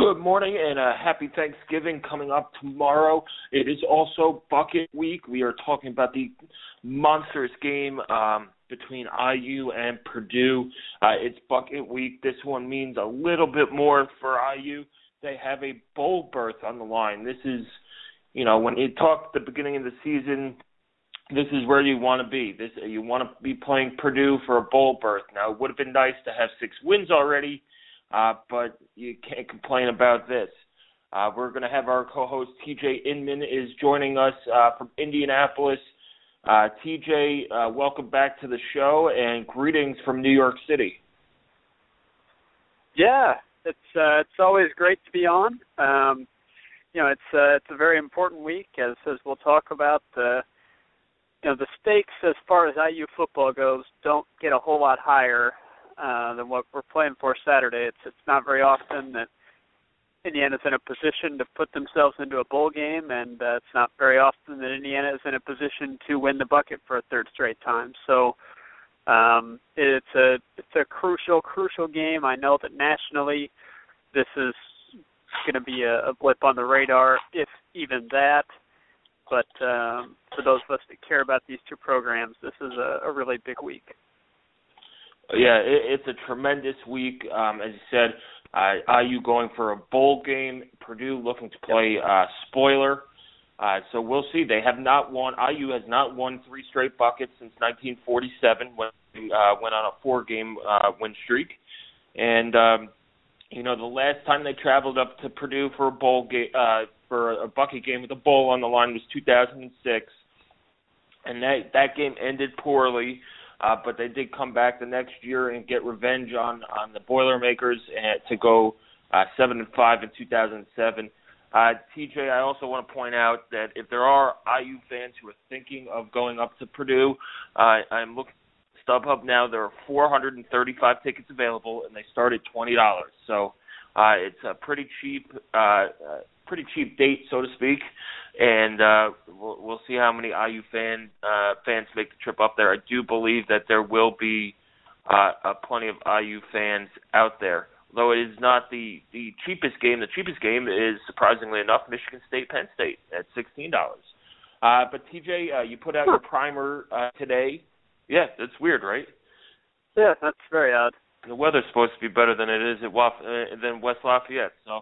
Good morning and a happy Thanksgiving coming up tomorrow. It is also bucket week. We are talking about the monstrous game um, between IU and Purdue. Uh, it's bucket week. This one means a little bit more for IU. They have a bowl berth on the line. This is, you know, when you talk at the beginning of the season, this is where you want to be. This you want to be playing Purdue for a bowl berth. Now, it would have been nice to have six wins already, uh, but you can't complain about this. Uh, we're going to have our co-host TJ Inman is joining us uh, from Indianapolis. Uh, TJ, uh, welcome back to the show and greetings from New York City. Yeah, it's uh, it's always great to be on. Um, you know, it's it's a very important week as as we'll talk about. Uh, you know, the stakes as far as IU football goes don't get a whole lot higher uh, than what we're playing for Saturday. It's it's not very often that Indiana's in a position to put themselves into a bowl game, and uh, it's not very often that Indiana is in a position to win the bucket for a third straight time. So um, it's a it's a crucial crucial game. I know that nationally, this is going to be a, a blip on the radar, if even that. But um, for those of us that care about these two programs, this is a, a really big week. Yeah, it, it's a tremendous week. Um, as you said, uh, IU going for a bowl game. Purdue looking to play uh, spoiler. Uh, so we'll see. They have not won. IU has not won three straight buckets since 1947 when they uh, went on a four-game uh, win streak. And um, you know, the last time they traveled up to Purdue for a bowl game, uh, for a bucket game with a bowl on the line was 2006, and that that game ended poorly. Uh, but they did come back the next year and get revenge on on the Boilermakers and to go uh, seven and five in 2007. Uh, TJ, I also want to point out that if there are IU fans who are thinking of going up to Purdue, uh, I'm looking StubHub now. There are 435 tickets available, and they start at twenty dollars. So uh, it's a pretty cheap, uh, uh, pretty cheap date, so to speak and uh, we'll, we'll see how many IU fan uh, fans make the trip up there. I do believe that there will be uh, uh, plenty of IU fans out there. Though it is not the the cheapest game, the cheapest game is surprisingly enough Michigan State Penn State at sixteen dollars. Uh, but TJ, uh, you put out your primer uh, today. Yeah, that's weird, right? Yeah, that's very odd. The weather's supposed to be better than it is at Waf- uh, than West Lafayette, so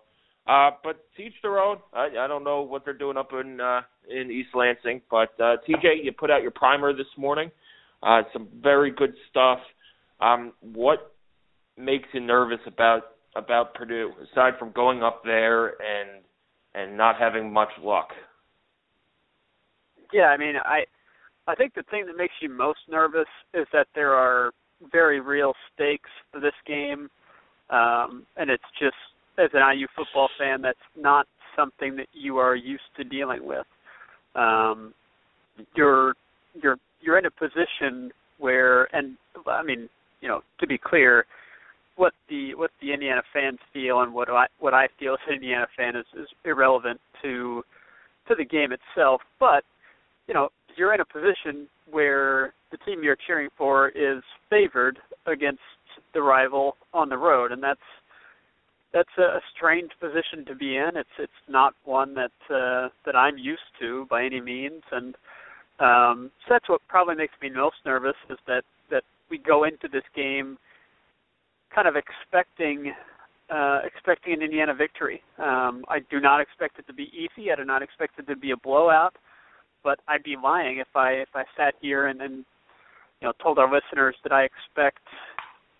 uh, but teach their own. I, I don't know what they're doing up in uh, in East Lansing, but uh, TJ, you put out your primer this morning. Uh, some very good stuff. Um, what makes you nervous about about Purdue aside from going up there and and not having much luck? Yeah, I mean, I I think the thing that makes you most nervous is that there are very real stakes for this game, um, and it's just as an IU football fan, that's not something that you are used to dealing with. Um, you're you're you're in a position where, and I mean, you know, to be clear, what the what the Indiana fans feel and what I what I feel as an Indiana fan is, is irrelevant to to the game itself. But you know, you're in a position where the team you're cheering for is favored against the rival on the road, and that's that's a strange position to be in. It's it's not one that uh, that I'm used to by any means, and um, so that's what probably makes me most nervous is that that we go into this game kind of expecting uh, expecting an Indiana victory. Um, I do not expect it to be easy. I do not expect it to be a blowout, but I'd be lying if I if I sat here and, and you know told our listeners that I expect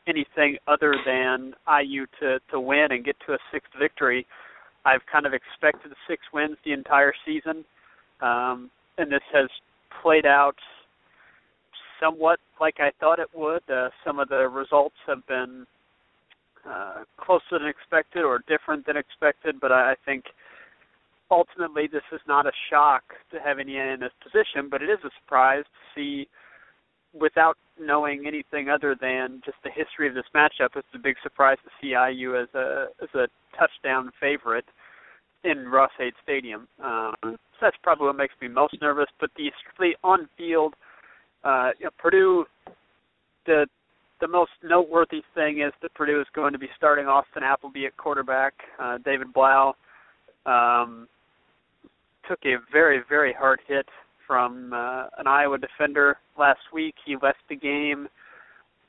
anything other than IU to to win and get to a sixth victory. I've kind of expected six wins the entire season, um, and this has played out somewhat like I thought it would. Uh, some of the results have been uh, closer than expected or different than expected, but I, I think ultimately this is not a shock to have Indiana in this position, but it is a surprise to see without knowing anything other than just the history of this matchup, it's a big surprise to see IU as a as a touchdown favorite in Ross-Ade Stadium. Um, so that's probably what makes me most nervous. But the strictly on field, uh, you know, Purdue, the the most noteworthy thing is that Purdue is going to be starting Austin Appleby at quarterback. Uh, David Blough um, took a very very hard hit from uh, an Iowa defender last week. He left the game.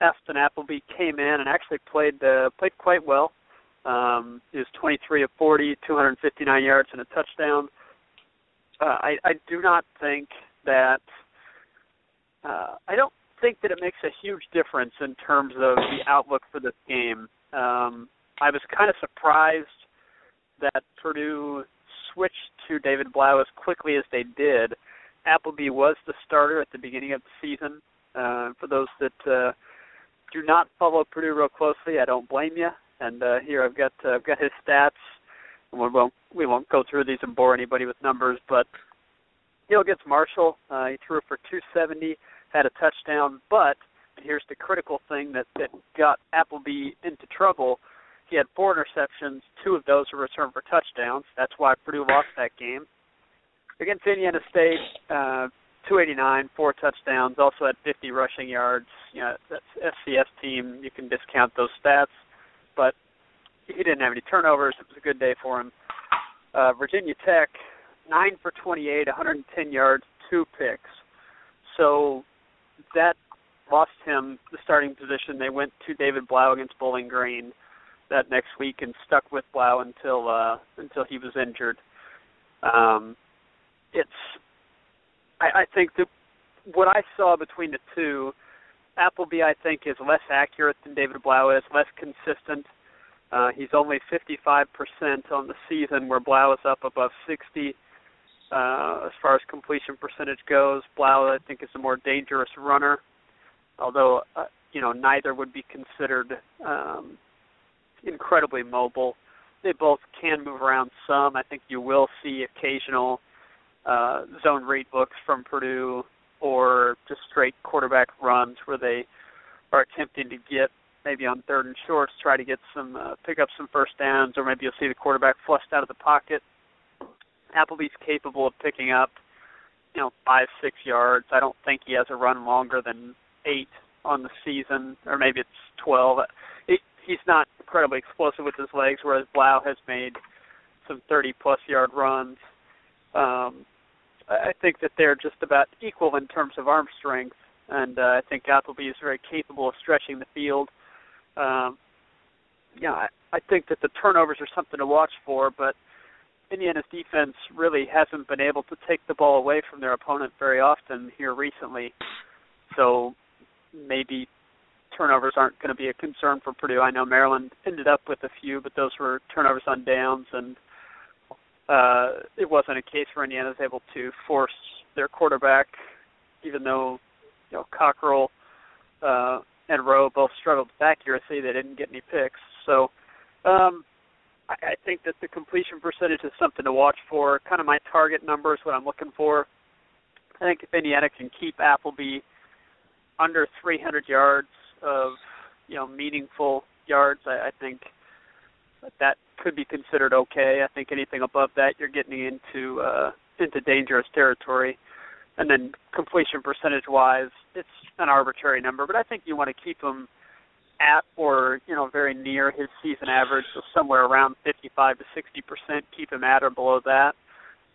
Austin Appleby came in and actually played uh, played quite well. Um, he was 23 of 40, 259 yards and a touchdown. Uh, I, I do not think that uh, I don't think that it makes a huge difference in terms of the outlook for this game. Um, I was kind of surprised that Purdue switched to David Blough as quickly as they did. Appleby was the starter at the beginning of the season. Uh, for those that uh, do not follow Purdue real closely, I don't blame you. And uh, here I've got uh, I've got his stats. We won't we won't go through these and bore anybody with numbers, but Hill gets Marshall. Uh, he threw for 270, had a touchdown, but and here's the critical thing that that got Appleby into trouble. He had four interceptions. Two of those were returned for touchdowns. That's why Purdue lost that game against Indiana State, uh, 289, four touchdowns, also had 50 rushing yards. You know, that's FCS team. You can discount those stats, but he didn't have any turnovers. It was a good day for him. Uh, Virginia Tech, nine for 28, 110 yards, two picks. So that lost him the starting position. They went to David Blough against Bowling Green that next week and stuck with Blough until uh, until he was injured. Um, it's I, I think that what I saw between the two, Appleby I think is less accurate than David Blough is, less consistent. Uh, he's only 55% on the season, where Blough is up above 60. Uh, as far as completion percentage goes, Blough I think is a more dangerous runner, although uh, you know neither would be considered um, incredibly mobile. They both can move around some. I think you will see occasional uh, zone read books from Purdue or just straight quarterback runs where they are attempting to get maybe on third and shorts, try to get some uh, pick up some first downs, or maybe you'll see the quarterback flushed out of the pocket. Appleby's capable of picking up, you know, five six yards. I don't think he has a run longer than eight on the season, or maybe it's twelve. He's not incredibly explosive with his legs, whereas Blough has made some thirty plus yard runs. Um, I think that they're just about equal in terms of arm strength, and uh, I think Appleby is very capable of stretching the field. Um, yeah, I, I think that the turnovers are something to watch for, but Indiana's defense really hasn't been able to take the ball away from their opponent very often here recently. So maybe turnovers aren't going to be a concern for Purdue. I know Maryland ended up with a few, but those were turnovers on downs and uh, it wasn't a case where Indiana was able to force their quarterback, even though you know Cockrell uh, and Rowe both struggled with accuracy. They didn't get any picks, so um, I, I think that the completion percentage is something to watch for. Kind of my target number is what I'm looking for. I think if Indiana can keep Appleby under 300 yards of you know meaningful yards, I, I think that could be considered okay. I think anything above that, you're getting into uh, into dangerous territory. And then completion percentage wise, it's an arbitrary number, but I think you want to keep him at or you know very near his season average, so somewhere around 55 to 60 percent. Keep him at or below that,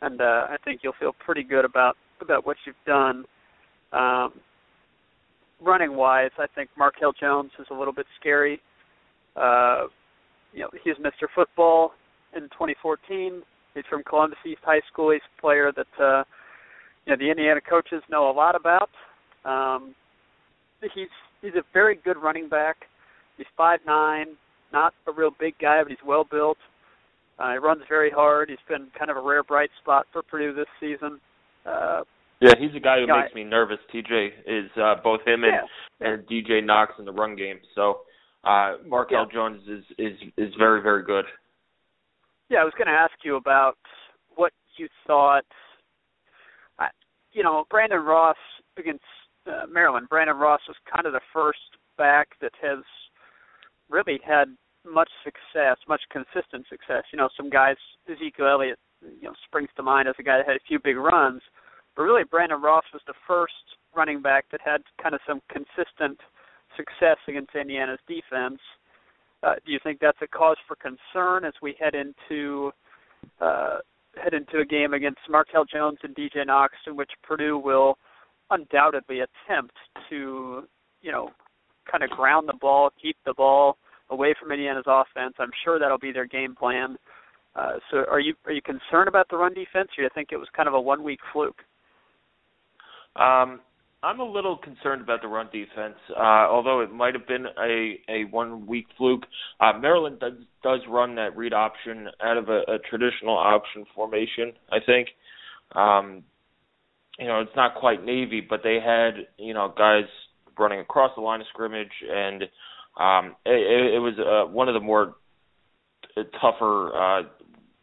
and uh, I think you'll feel pretty good about about what you've done. Um, running wise, I think Markell Jones is a little bit scary. Uh, you know, he's Mr. Football in 2014. He's from Columbus East High School. He's a player that uh, you know the Indiana coaches know a lot about. Um, he's he's a very good running back. He's five nine, not a real big guy, but he's well built. Uh, he runs very hard. He's been kind of a rare bright spot for Purdue this season. Uh, yeah, he's a guy who makes me nervous. TJ is uh, both him and yeah, and DJ Knox in the run game. So uh Markell Jones is is is very very good. Yeah, I was going to ask you about what you thought. You know, Brandon Ross against uh, Maryland. Brandon Ross was kind of the first back that has really had much success, much consistent success. You know, some guys, Ezekiel Elliott, you know, springs to mind as a guy that had a few big runs, but really Brandon Ross was the first running back that had kind of some consistent success against Indiana's defense. Uh, do you think that's a cause for concern as we head into uh, head into a game against Markell Jones and DJ Knox, in which Purdue will undoubtedly attempt to, you know, kind of ground the ball, keep the ball away from Indiana's offense. I'm sure that'll be their game plan. Uh, so, are you are you concerned about the run defense, or do you think it was kind of a one week fluke? Um, I'm a little concerned about the run defense, uh, although it might have been a a one week fluke. Uh, Maryland does does run that read option out of a, a traditional option formation. I think, um, you know, it's not quite Navy, but they had you know guys running across the line of scrimmage, and um, it, it was uh, one of the more tougher uh,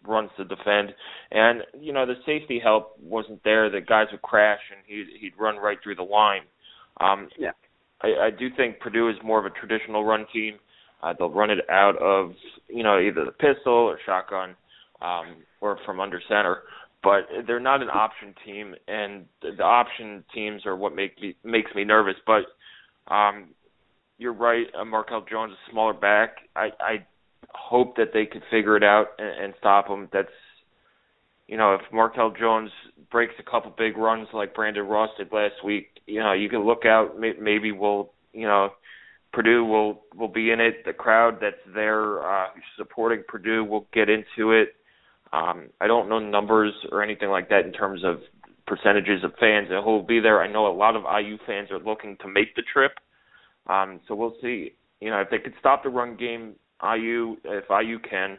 runs to defend. And you know the safety help wasn't there. The guys would crash and he'd he'd run right through the line. Um, Yeah. I, I do think Purdue is more of a traditional run team. Uh, they'll run it out of you know either the pistol or shotgun um, or from under center. But they're not an option team, and the, option teams are what make me makes me nervous. But um, you're right. Uh, Markell Jones a smaller back. I, I hope that they could figure it out and, and stop him. That's you know, if Markell Jones breaks a couple big runs like Brandon Ross did last week, you know, you can look out. Maybe we'll, you know, Purdue will will be in it. The crowd that's there uh, supporting Purdue will get into it. Um, I don't know numbers or anything like that in terms of percentages of fans that will be there. I know a lot of IU fans are looking to make the trip, um, so we'll see. You know, if they could stop the run game, IU, if IU can,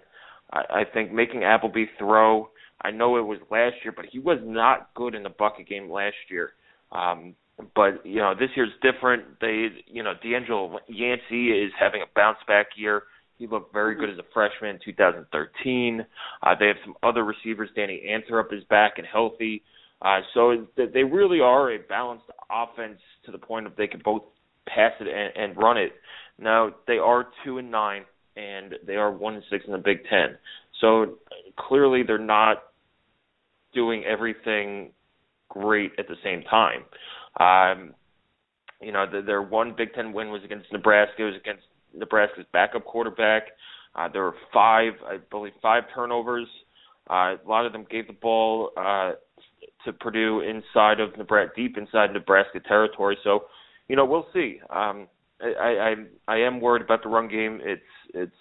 I, I think making Appleby throw. I know it was last year, but he was not good in the bucket game last year. Um, but you know, this year's different. They, you know, DeAngelo Yancey is having a bounce back year. He looked very good as a freshman in 2013. Uh, they have some other receivers. Danny Anthrop is back and healthy. Uh, so they really are a balanced offense to the point of they can both pass it and, and run it. Now they are two and nine, and they are one and six in the Big Ten. So clearly they're not doing everything great at the same time. Um, you know, the, their one Big Ten win was against Nebraska. It was against Nebraska's backup quarterback. Uh, there were five, I believe, five turnovers. Uh, a lot of them gave the ball uh, to Purdue inside of Nebraska, deep inside Nebraska territory. So, you know, we'll see. Um, I, I I am worried about the run game. It's it's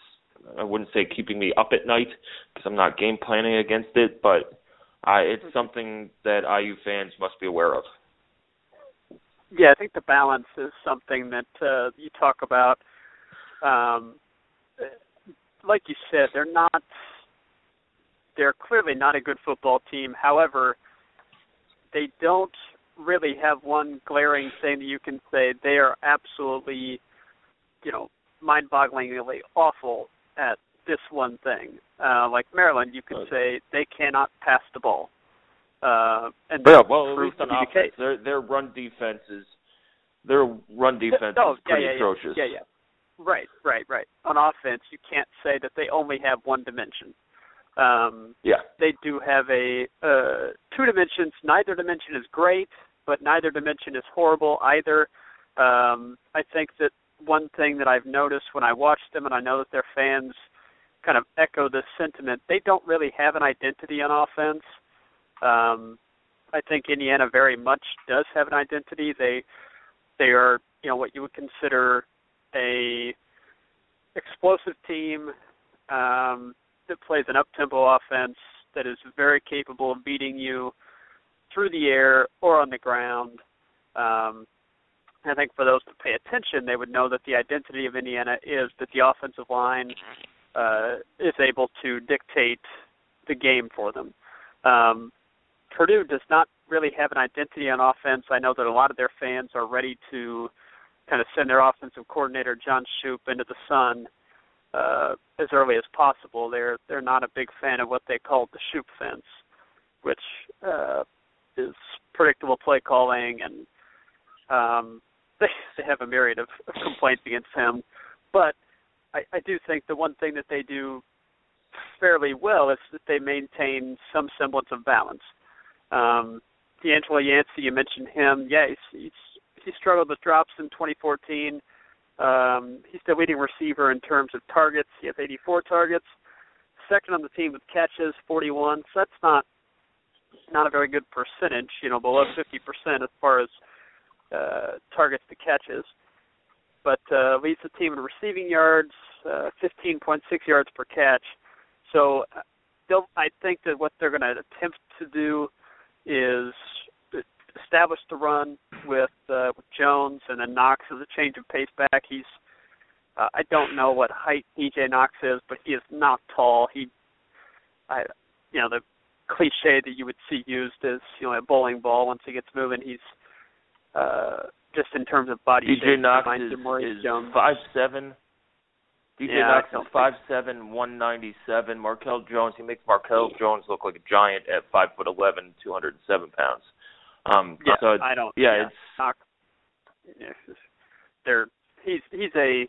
I wouldn't say keeping me up at night because I'm not game planning against it, but uh, it's something that IU fans must be aware of. Yeah, I think the balance is something that uh, you talk about. Um, like you said, they're not. They're clearly not a good football team. However, they don't really have one glaring thing that you can say they are absolutely, you know, mind-bogglingly awful at this one thing. Uh, like Maryland, you could say they cannot pass the ball. Uh, and Yeah, well, at least on be the case. their their run defense is their run defense oh, is pretty yeah, atrocious. Yeah, yeah. Right, right, right. On offense, you can't say that they only have one dimension. Um, Yeah. they do have a uh, two dimensions. Neither dimension is great, but neither dimension is horrible either. Um, I think that one thing that I've noticed when I watch them, and I know that their fans kind of echo this sentiment, they don't really have an identity on offense. Um, I think Indiana very much does have an identity. They they are you know what you would consider a explosive team um, that plays an up tempo offense that is very capable of beating you through the air or on the ground. Um, I think for those to pay attention, they would know that the identity of Indiana is that the offensive line uh, is able to dictate the game for them. Um, Purdue does not really have an identity on offense. I know that a lot of their fans are ready to kind of send their offensive coordinator John Shoop into the sun uh, as early as possible. They're they're not a big fan of what they call the Shoop fence, which uh, is predictable play calling, and um, they they have a myriad of, of complaints against him. But I, I do think the one thing that they do fairly well is that they maintain some semblance of balance. Um, DeAngelo Yancey, you mentioned him. Yeah, he's, he's he struggled with drops in 2014. Um, he's the leading receiver in terms of targets. He has 84 targets. Second on the team with catches, 41. So that's not not a very good percentage. You know, below 50% as far as uh, targets to catches. But uh, leads the team in receiving yards, uh, 15.6 yards per catch. So uh, they'll, I think that what they're going to attempt to do is establish the run with uh, with Jones and then Knox as a change of pace back. He's uh, I don't know what height DJ Knox is, but he is not tall. He I you know the cliche that you would see used is you know a bowling ball once he gets moving he's uh just in terms of body DJ shape Knox is, him more of is Jones. five seven. DJ Yeah, Knox is five seven, one ninety seven. Markell Jones, he makes Markell Jones look like a giant at five foot eleven, two hundred and seven pounds. Um Yeah, so I don't. yeah, it's Knox. Yeah, it's just- they're he's he's a.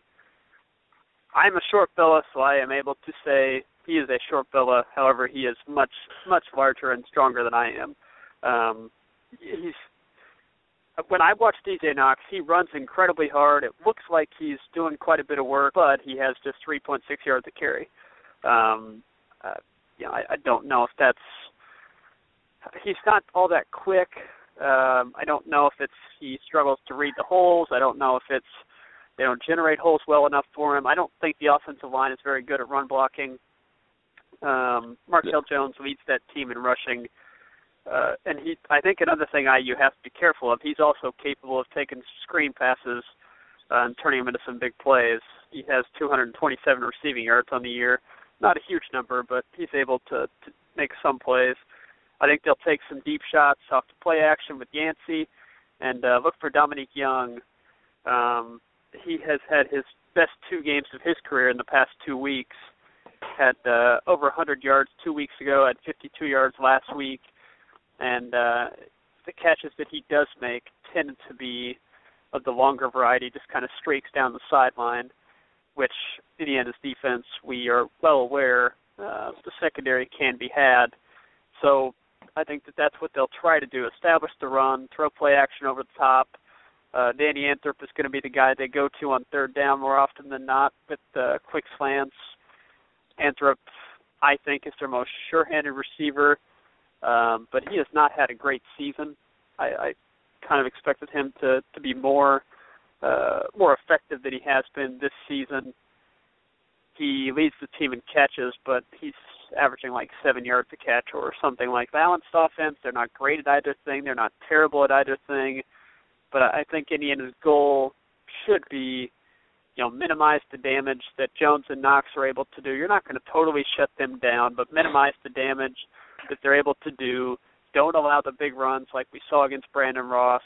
I'm a short fella, so I am able to say he is a short fella. However, he is much much larger and stronger than I am. Um, he's when I watch DJ Knox, he runs incredibly hard. It looks like he's doing quite a bit of work, but he has just 3.6 yards to carry. Um, uh, you know, I, I don't know if that's he's not all that quick. Um, I don't know if it's he struggles to read the holes. I don't know if it's they don't generate holes well enough for him. I don't think the offensive line is very good at run blocking. Um, Markell Jones leads that team in rushing, uh, and he. I think another thing IU has to be careful of. He's also capable of taking screen passes uh, and turning them into some big plays. He has 227 receiving yards on the year. Not a huge number, but he's able to, to make some plays. I think they'll take some deep shots off the play action with Yancey, and uh, look for Dominique Young. Um, he has had his best two games of his career in the past two weeks. Had uh, over 100 yards two weeks ago. Had 52 yards last week, and uh, the catches that he does make tend to be of the longer variety, just kind of streaks down the sideline, which Indiana's defense, we are well aware, uh, the secondary can be had. So I think that that's what they'll try to do: establish the run, throw play action over the top. Uh, Danny Anthrop is going to be the guy they go to on third down more often than not with uh, quick slants. Anthrop, I think, is their most sure-handed receiver, um, but he has not had a great season. I, I kind of expected him to to be more uh, more effective than he has been this season. He leads the team in catches, but he's averaging like seven yards a catch or something like that. balanced offense. They're not great at either thing. They're not terrible at either thing. But I think Indiana's goal should be, you know, minimize the damage that Jones and Knox are able to do. You're not going to totally shut them down, but minimize the damage that they're able to do. Don't allow the big runs like we saw against Brandon Ross.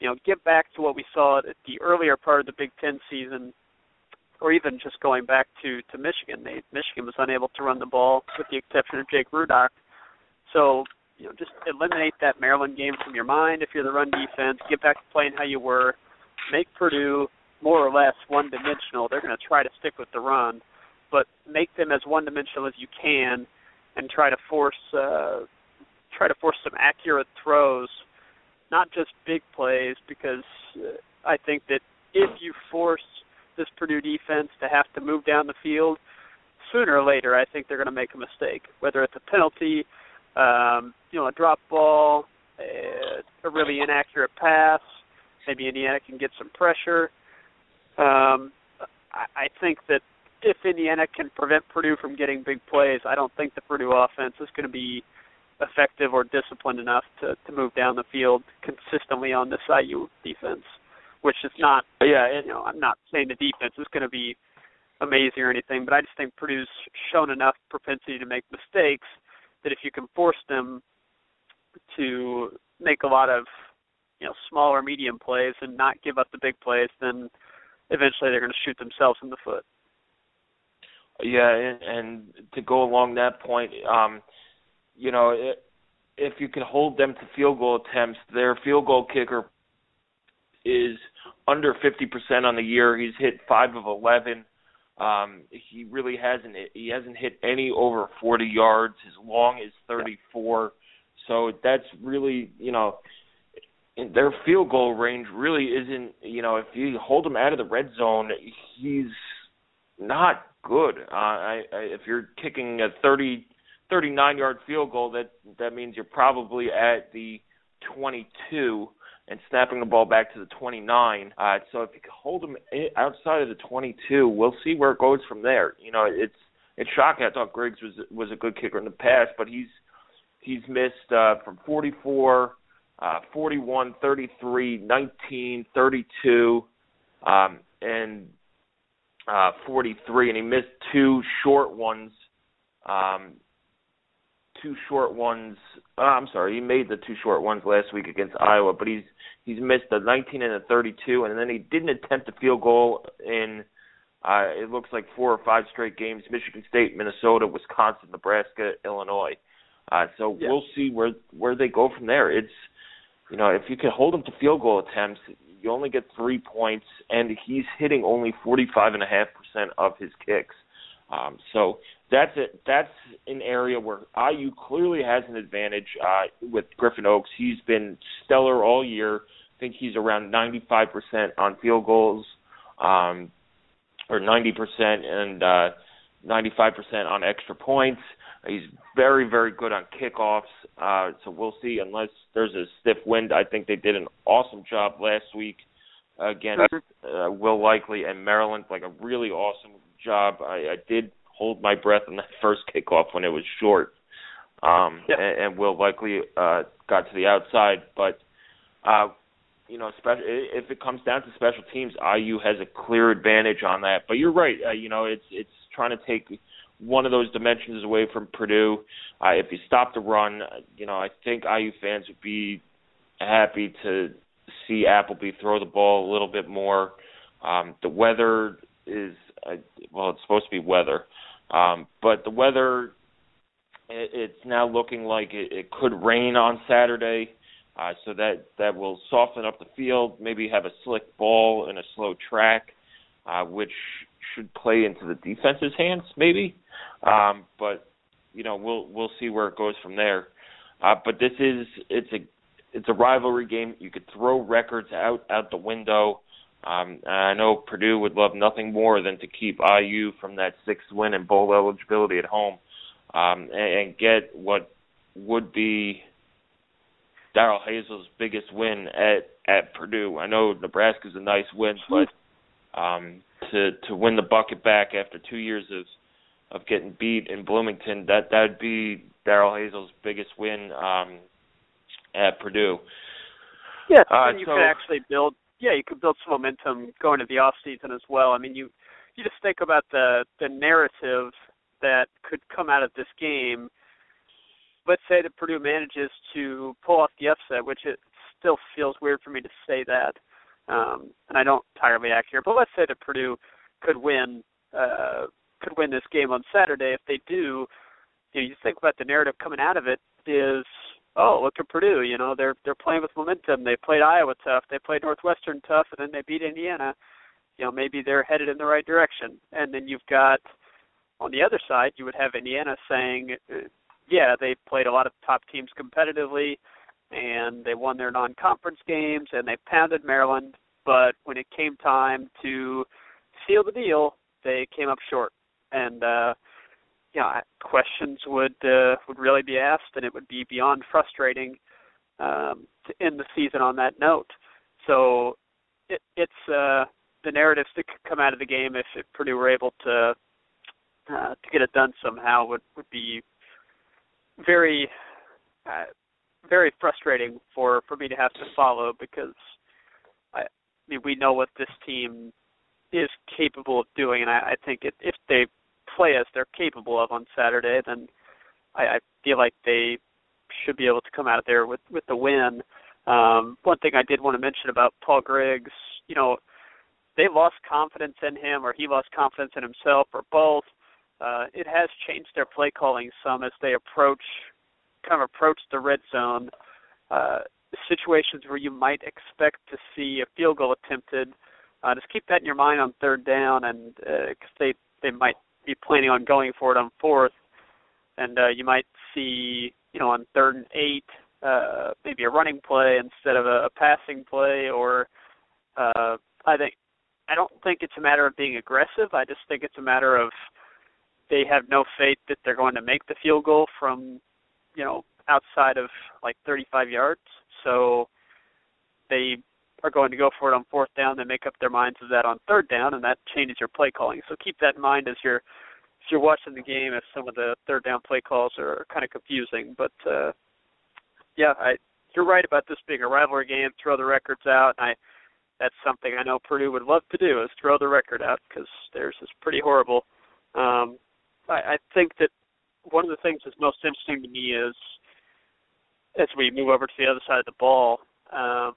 You know, get back to what we saw at the earlier part of the Big Ten season or even just going back to to Michigan, they Michigan was unable to run the ball with the exception of Jake Rudock. So you know, just eliminate that Maryland game from your mind if you're the run defense. Get back to playing how you were. Make Purdue more or less one dimensional. They're going to try to stick with the run, but make them as one dimensional as you can, and try to force uh, try to force some accurate throws, not just big plays. Because uh, I think that if you force this Purdue defense to have to move down the field, sooner or later, I think they're going to make a mistake. Whether it's a penalty, um, you know, a drop ball, a, a really inaccurate pass, maybe Indiana can get some pressure. Um, I, I think that if Indiana can prevent Purdue from getting big plays, I don't think the Purdue offense is going to be effective or disciplined enough to to move down the field consistently on this IU defense. Which is not. Yeah, and, you know, I'm not saying the defense is going to be amazing or anything, but I just think Purdue's shown enough propensity to make mistakes that if you can force them to make a lot of you know smaller medium plays and not give up the big plays, then eventually they're going to shoot themselves in the foot. Yeah, and, to go along that point, um, you know, it, if you can hold them to field goal attempts, their field goal kicker is under 50% on the year. He's hit 5 of 11. Um, he really hasn't he hasn't hit any over 40 yards. His long is 34. So that's really, you know, their field goal range really isn't, you know, if you hold him out of the red zone, he's not good. Uh, I, I if you're kicking a 30 39 yard field goal, that that means you're probably at the 22 and snapping the ball back to the 29. Uh, so if you hold him outside of the 22, we'll see where it goes from there. You know, it's it's shocking. I thought Griggs was was a good kicker in the past, but he's he's missed uh, from 44, uh, 41, 33, 19, 32, um, and uh, 43, and he missed two short ones um, two short ones. Uh, I'm sorry, he made the two short ones last week against Iowa, but he's he's missed a 19 and a 32, and then he didn't attempt a field goal in. Uh, it looks like four or five straight games: Michigan State, Minnesota, Wisconsin, Nebraska, Illinois. Uh, so yeah. we'll see where where they go from there. It's you know if you can hold him to field goal attempts, you only get three points, and he's hitting only 45 and a half percent of his kicks. Um, so that's it. That's an area where IU clearly has an advantage uh, with Griffin Oakes. He's been stellar all year. I think he's around 95% on field goals, um, or 90% and uh, 95% on extra points. He's very, very good on kickoffs. Uh, so we'll see. Unless there's a stiff wind, I think they did an awesome job last week against uh, Will Likely and Maryland. Like a really awesome job. I, I did hold my breath on that first kickoff when it was short, um, yep. and, and Will Likely uh, got to the outside. But uh, you know, special if it comes down to special teams, IU has a clear advantage on that. But you're right. Uh, you know, it's it's trying to take one of those dimensions away from Purdue. Uh, if you stop the run, you know, I think IU fans would be happy to see Appleby throw the ball a little bit more. Um, the weather is uh, well, it's supposed to be weather, um, but the weather it, it's now looking like it, it could rain on Saturday, uh, so that that will soften up the field. Maybe have a slick ball and a slow track, uh, which should play into the defense's hands, maybe. Um, but you know, we'll we'll see where it goes from there. Uh, but this is it's a it's a rivalry game. You could throw records out out the window. Um, I know Purdue would love nothing more than to keep IU from that sixth win and bowl eligibility at home, um, and, and get what would be Darrell Hazell's biggest win at at Purdue. I know Nebraska's a nice win, but um, to to win the bucket back after two years of of getting beat in Bloomington, that that'd be Darrell Hazell's biggest win um, at Purdue. Yeah, uh, and you so, could actually build yeah, you could build some momentum going to the off season as well. I mean, you you just think about the the narrative that could come out of this game. Let's say that Purdue manages to pull off the upset, which it still feels weird for me to say that, um, and I don't entirely accurate. But let's say that Purdue could win uh, could win this game on Saturday. If they do, you know, you think about the narrative coming out of it is oh, look at Purdue. You know, they're they're playing with momentum. They played Iowa tough. They played Northwestern tough, and then they beat Indiana. You know, maybe they're headed in the right direction. And then you've got on the other side, you would have Indiana saying, uh, yeah, they played a lot of top teams competitively, and they won their non-conference games, and they pounded Maryland. But when it came time to seal the deal, they came up short. And uh, know, questions would uh, would really be asked, and it would be beyond frustrating um, to end the season on that note. So it, it's uh, the narratives that could come out of the game if, if Purdue were able to uh, to get it done somehow would would be very uh, very frustrating for for me to have to follow because I I mean, we know what this team is capable of doing, and I, I think it, if they play as they're capable of on Saturday, then I, I feel like they should be able to come out of there with with the win. Um, one thing I did want to mention about Paul Griggs, you know, they lost confidence in him, or he lost confidence in himself, or both. Uh, it has changed their play calling some as they approach, kind of approach the red zone. Uh, situations where you might expect to see a field goal attempted. Uh, just keep that in your mind on third down, and because uh, they they might be planning on going for it on fourth, and uh, you might see you know on third and eight uh, maybe a running play instead of a, a passing play, or uh, I think I don't think it's a matter of being aggressive. I just think it's a matter of they have no faith that they're going to make the field goal from you know outside of like 35 yards. So they are going to go for it on fourth down. They make up their minds of that on third down, and that changes your play calling. So keep that in mind as you're as you're watching the game. If some of the third down play calls are kind of confusing, but uh, yeah, I, you're right about this being a rivalry game. Throw the records out. I that's something I know Purdue would love to do is throw the record out because theirs is pretty horrible. Um, I, I think that one of the things that's most interesting to me is as we move over to the other side of the ball, um,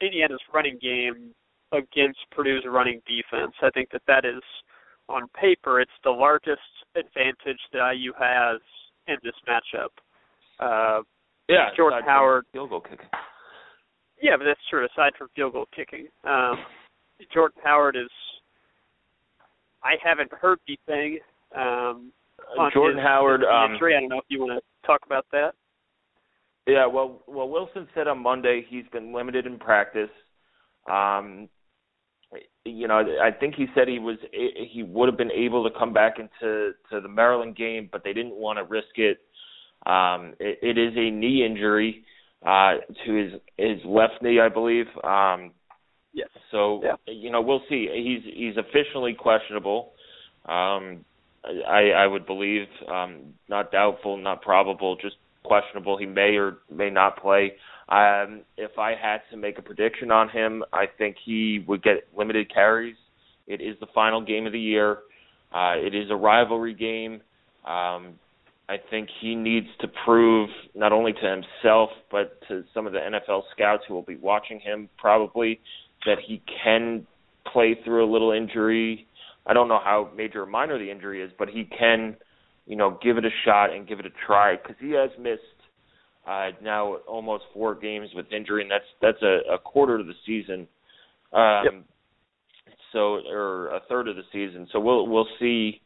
Indiana's running game against Purdue's running defense. I think that that is, on paper, it's the largest advantage that IU has in this matchup. Uh, yeah, Jordan Howard field goal kicking. Yeah, but that's true. Aside from field goal kicking, um, Jordan Howard is. I haven't heard anything. Um, on Jordan his, Howard. His um. I don't know if you want to talk about that. Yeah, well, well, Wilson said on Monday he's been limited in practice. Um, you know, I think he said he was he would have been able to come back into to the Maryland game, but they didn't want to risk it. Um, it, it is a knee injury uh, to his his left knee, I believe. Um, yes. So yeah. you know, we'll see. He's he's officially questionable. Um, I I would believe um, not doubtful, not probable, just questionable. He may or may not play. Um, if I had to make a prediction on him, I think he would get limited carries. It is the final game of the year. Uh, it is a rivalry game. Um, I think he needs to prove not only to himself but to some of the NFL scouts who will be watching him probably that he can play through a little injury. I don't know how major or minor the injury is, but he can you know, give it a shot and give it a try because he has missed uh, now almost four games with injury, and that's that's a, a quarter of the season. Um, yep. So, or a third of the season. So we'll we'll see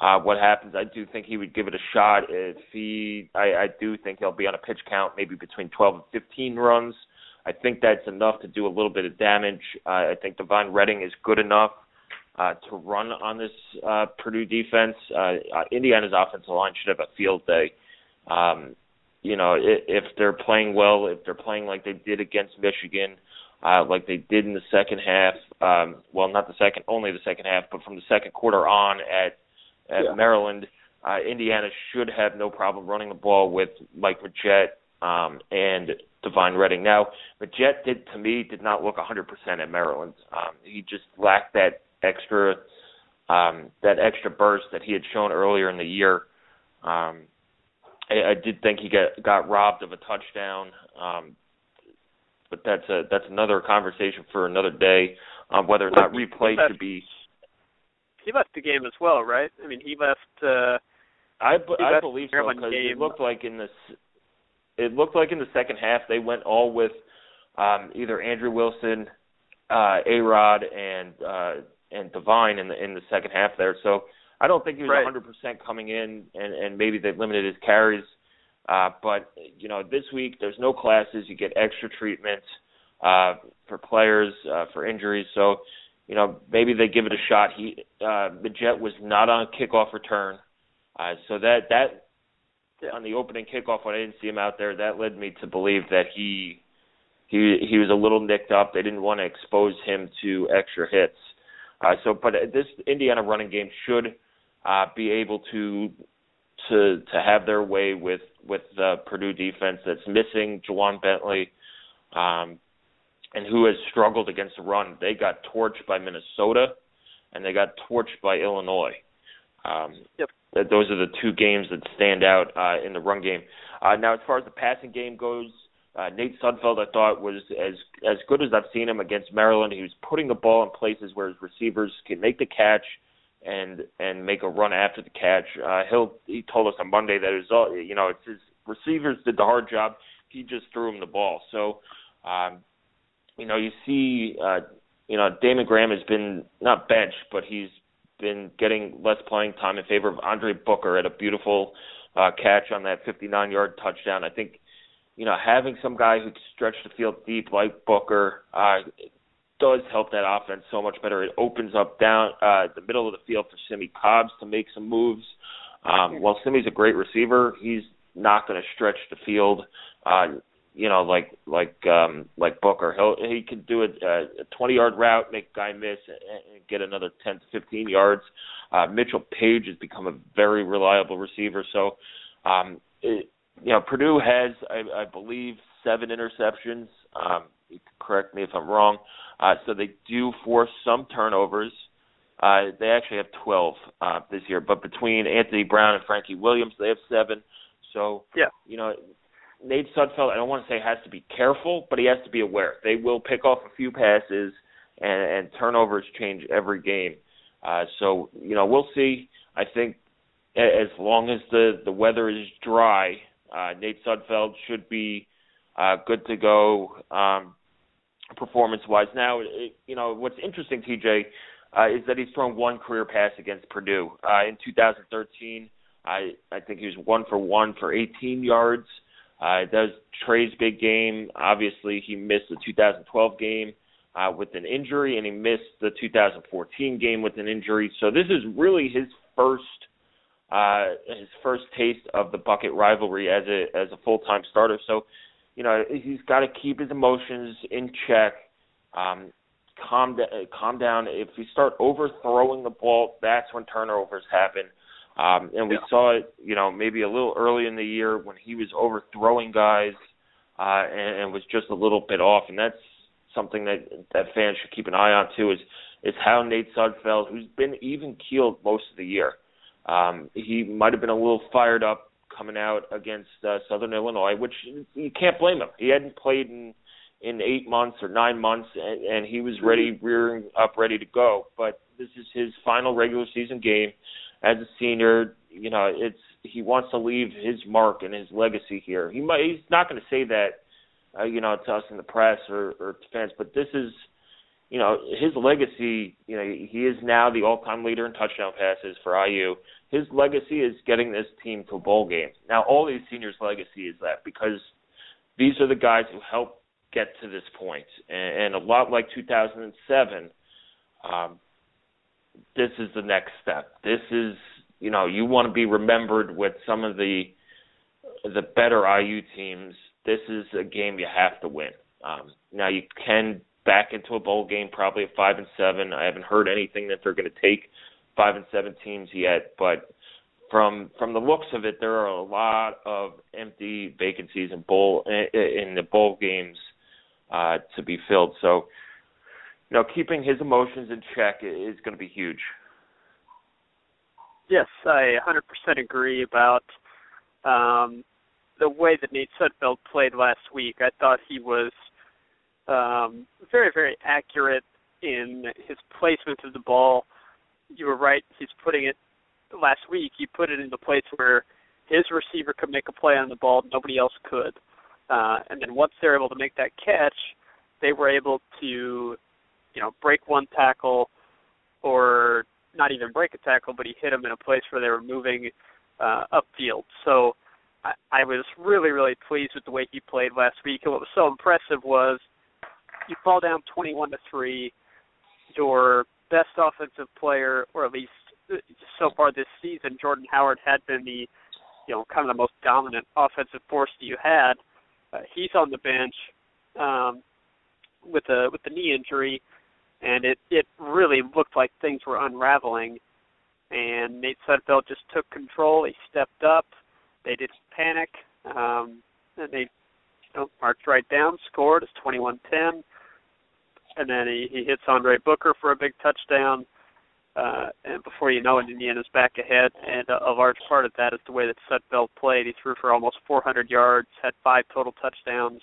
uh, what happens. I do think he would give it a shot if he. I, I do think he'll be on a pitch count, maybe between 12 and 15 runs. I think that's enough to do a little bit of damage. Uh, I think Devine Redding is good enough uh, to run on this uh, Purdue defense. Uh, uh, Indiana's offensive line should have a field day. Um, you know, if, if they're playing well, if they're playing like they did against Michigan, uh, like they did in the second half. Um, well, not the second, only the second half, but from the second quarter on at at yeah. Maryland, uh, Indiana should have no problem running the ball with Mike Majette um, and Devine Redding. Now, Majette did to me did not look 100% at Maryland. Um, he just lacked that extra um, that extra burst that he had shown earlier in the year. Um, I, I did think he got got robbed of a touchdown, um, but that's a that's another conversation for another day on whether or not replay should be. He left the game as well, right? I mean, he left. Uh, I he I left believe so because it looked like in this. It looked like in the second half they went all with um, either Andrew Wilson, uh, A Rod, and uh, and Devine in the in the second half there. So I don't think he was right. 100% coming in, and and maybe they limited his carries. Uh, but you know, this week there's no classes. You get extra treatment uh, for players uh, for injuries. So you know, maybe they give it a shot. He uh, Majette was not on kickoff return, uh, so that that yeah. on the opening kickoff when I didn't see him out there, that led me to believe that he he he was a little nicked up. They didn't want to expose him to extra hits. Uh, so, but this Indiana running game should uh, be able to to to have their way with with the Purdue defense that's missing Ja'Whaun Bentley. Um, and who has struggled against the run. They got torched by Minnesota, and they got torched by Illinois. Um, yep. Those are the two games that stand out uh, in the run game. Uh, now, as far as the passing game goes, uh, Nate Sudfeld, I thought, was as as good as I've seen him against Maryland. He was putting the ball in places where his receivers can make the catch and and make a run after the catch. Uh, he'll he told us on Monday that was all you know it's his receivers did the hard job. He just threw him the ball. So, um, you know, you see, uh, you know, Damon Graham has been not benched, but he's been getting less playing time in favor of Andre Booker at a beautiful uh, catch on that 59-yard touchdown. I think you know, having some guy who can stretch the field deep like Booker uh, does help that offense so much better. It opens up down uh, the middle of the field for Simmie Cobbs to make some moves. Um, while Simmie's a great receiver, he's not going to stretch the field. Uh, you know, like like um, like Booker, he'll he can do a, a 20 yard route, make a guy miss, and, and get another 10 to 15 yards. Uh, Mitchell Paige has become a very reliable receiver, so um, it, you know, Purdue has, I, I believe, seven interceptions. Um, you can correct me if I'm wrong. Uh, so they do force some turnovers. Uh, they actually have 12 uh, this year, but between Anthony Brown and Frankie Williams, they have seven. So, yeah, you know, Nate Sudfeld, I don't want to say has to be careful, but he has to be aware. They will pick off a few passes, and, and turnovers change every game. Uh, so, you know, we'll see. I think as long as the the weather is dry, uh, Nate Sudfeld should be uh, good to go um, performance-wise. Now, it, you know what's interesting, TJ, uh, is that he's thrown one career pass against Purdue uh, in 2013. I I think he was one for one for 18 yards. Uh, that was Trey's big game. Obviously, he missed the 2012 game uh, with an injury, and he missed the 2014 game with an injury. So this is really his first uh, his first taste of the bucket rivalry as a as a full time starter. So, you know, he's got to keep his emotions in check. Um, calm down. Calm down. If you start overthrowing the ball, that's when turnovers happen. Um, and we yeah. saw it, you know, maybe a little early in the year when he was overthrowing guys uh, and, and was just a little bit off. And that's something that that fans should keep an eye on too. Is is how Nate Sudfeld, who's been even keeled most of the year, um, he might have been a little fired up coming out against uh, Southern Illinois, which you can't blame him. He hadn't played in in eight months or nine months, and, and he was ready, rearing up, ready to go. But this is his final regular season game as a senior. You know, it's he wants to leave his mark and his legacy here. He might he's not going to say that, uh, you know, to us in the press or, or to fans, but this is you know, his legacy, you know, he is now the all-time leader in touchdown passes for IU. His legacy is getting this team to a bowl game. Now, all these seniors' legacy is that because these are the guys who helped get to this point. And, and a lot like 2007, um, this is the next step. This is, you know, you want to be remembered with some of the the better IU teams. This is a game you have to win. Um, now you can back into a bowl game, probably at five and seven. I haven't heard anything that they're going to take five and seven teams yet, but from from the looks of it, there are a lot of empty vacancies in bowl in the bowl games uh, to be filled. So, you know, keeping his emotions in check is going to be huge. Yes, I 100% agree about um, the way that Nate Sudfeld played last week. I thought he was um, very, very accurate in his placement of the ball. You were right. He's putting it last week. He put it in the place where his receiver could make a play on the ball, nobody else could. Uh, and then once they're able to make that catch, they were able to, you know, break one tackle, or not even break a tackle, but he hit them in a place where they were moving uh, upfield. So I, I was really, really pleased with the way he played last week. And what was so impressive was you fall down 21 to three, your best offensive player, or at least uh, so far this season, Jordan Howard had been the, you know, kind of the most dominant offensive force that you had. Uh, he's on the bench um, with a with the knee injury, and it it really looked like things were unraveling. And Nate Sudfeld just took control. He stepped up. They didn't panic. Um, and they you know, marched right down, scored. It's 21-10 and then he, he hits Andre Booker for a big touchdown. Uh, and before you know it, Indiana's back ahead, and a, a large part of that is the way that Sudfeld played. He threw for almost 400 yards, had five total touchdowns.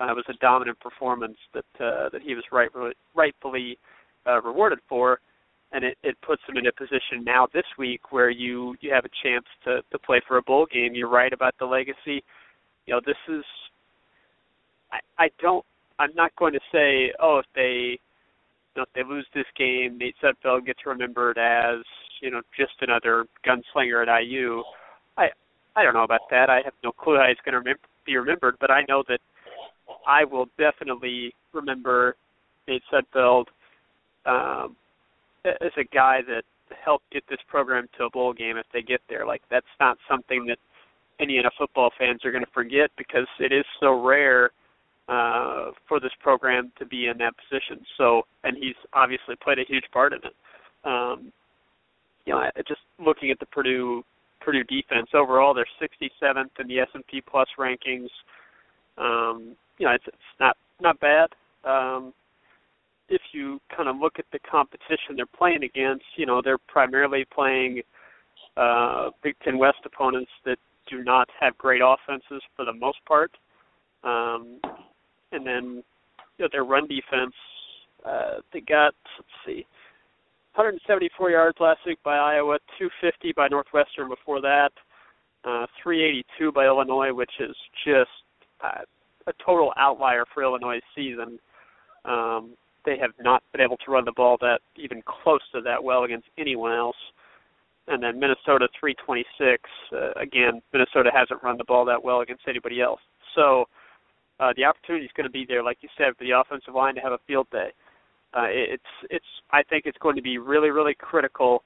Uh, it was a dominant performance that uh, that he was rightfully, rightfully uh, rewarded for, and it, it puts him in a position now this week where you you have a chance to to play for a bowl game. You're right about the legacy. You know, this is. I I don't. I'm not going to say, oh, if they you know, if they lose this game, Nate Sudfeld gets remembered as you know just another gunslinger at IU. I I don't know about that. I have no clue how he's going to remember, be remembered, but I know that I will definitely remember Nate Sudfeld um, as a guy that helped get this program to a bowl game if they get there. Like that's not something that Indiana football fans are going to forget because it is so rare uh, for this program to be in that position. So, and he's obviously played a huge part in it. Um, you know, just looking at the Purdue Purdue defense overall, they're 67th in the S&P Plus rankings. Um, you know, it's, it's not not bad. Um, if you kind of look at the competition they're playing against, you know, they're primarily playing uh, Big Ten West opponents that do not have great offenses for the most part. Um, and then you know, their run defense, uh, they got let's see, 174 yards last week by Iowa, 250 by Northwestern before that, uh, 382 by Illinois, which is just uh, a total outlier for Illinois' season. Um, they have not been able to run the ball that even close to that well against anyone else. And then Minnesota 326. Uh, again, Minnesota hasn't run the ball that well against anybody else. So uh, the opportunity is going to be there, like you said, for the offensive line to have a field day. Uh, it's it's I think it's going to be really really critical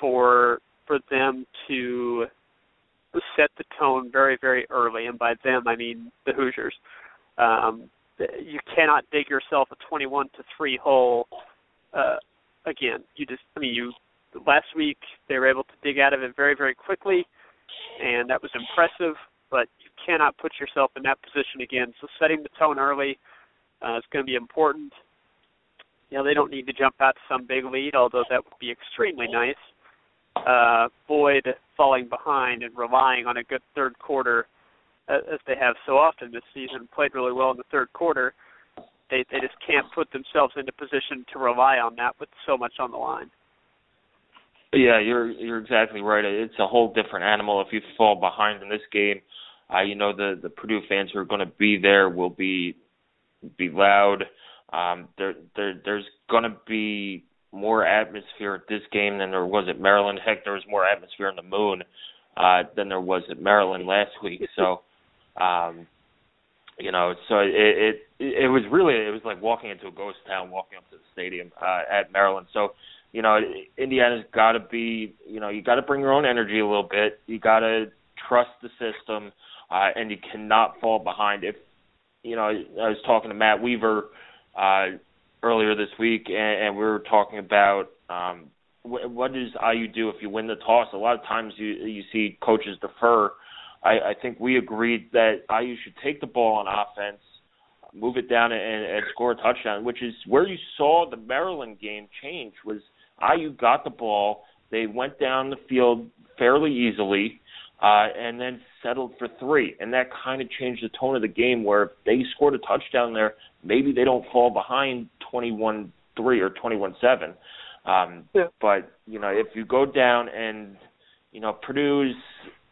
for for them to set the tone very very early, and by them I mean the Hoosiers. Um, you cannot dig yourself a 21 to three hole. Uh, again, you just I mean you last week they were able to dig out of it very very quickly, and that was impressive. But cannot put yourself in that position again. So setting the tone early uh, is going to be important. You know, they don't need to jump out to some big lead, although that would be extremely nice. Uh, Boyd falling behind and relying on a good third quarter, uh, as they have so often this season, played really well in the third quarter. They they just can't put themselves into position to rely on that with so much on the line. Yeah, you're you're exactly right. It's a whole different animal if you fall behind in this game. Uh, you know the the Purdue fans who are going to be there will be be loud. Um, there there there's going to be more atmosphere at this game than there was at Maryland. Heck, there was more atmosphere in the Moon uh, than there was at Maryland last week. So, um, you know, so it, it it was really it was like walking into a ghost town, walking up to the stadium uh, at Maryland. So, you know, Indiana's got to be, you know, you got to bring your own energy a little bit. You got to trust the system uh, and you cannot fall behind. If you know, I was talking to Matt Weaver uh, earlier this week, and, and we were talking about um, what, what does IU do if you win the toss. A lot of times you you see coaches defer. I, I think we agreed that IU should take the ball on offense, move it down, and, and score a touchdown, which is where you saw the Maryland game change. Was IU got the ball, they went down the field fairly easily uh, and then settled for three. And that kind of changed the tone of the game where if they scored a touchdown there, maybe they don't fall behind 21 3 or 21 7. Um, yeah. But, you know, if you go down and, you know, Purdue's,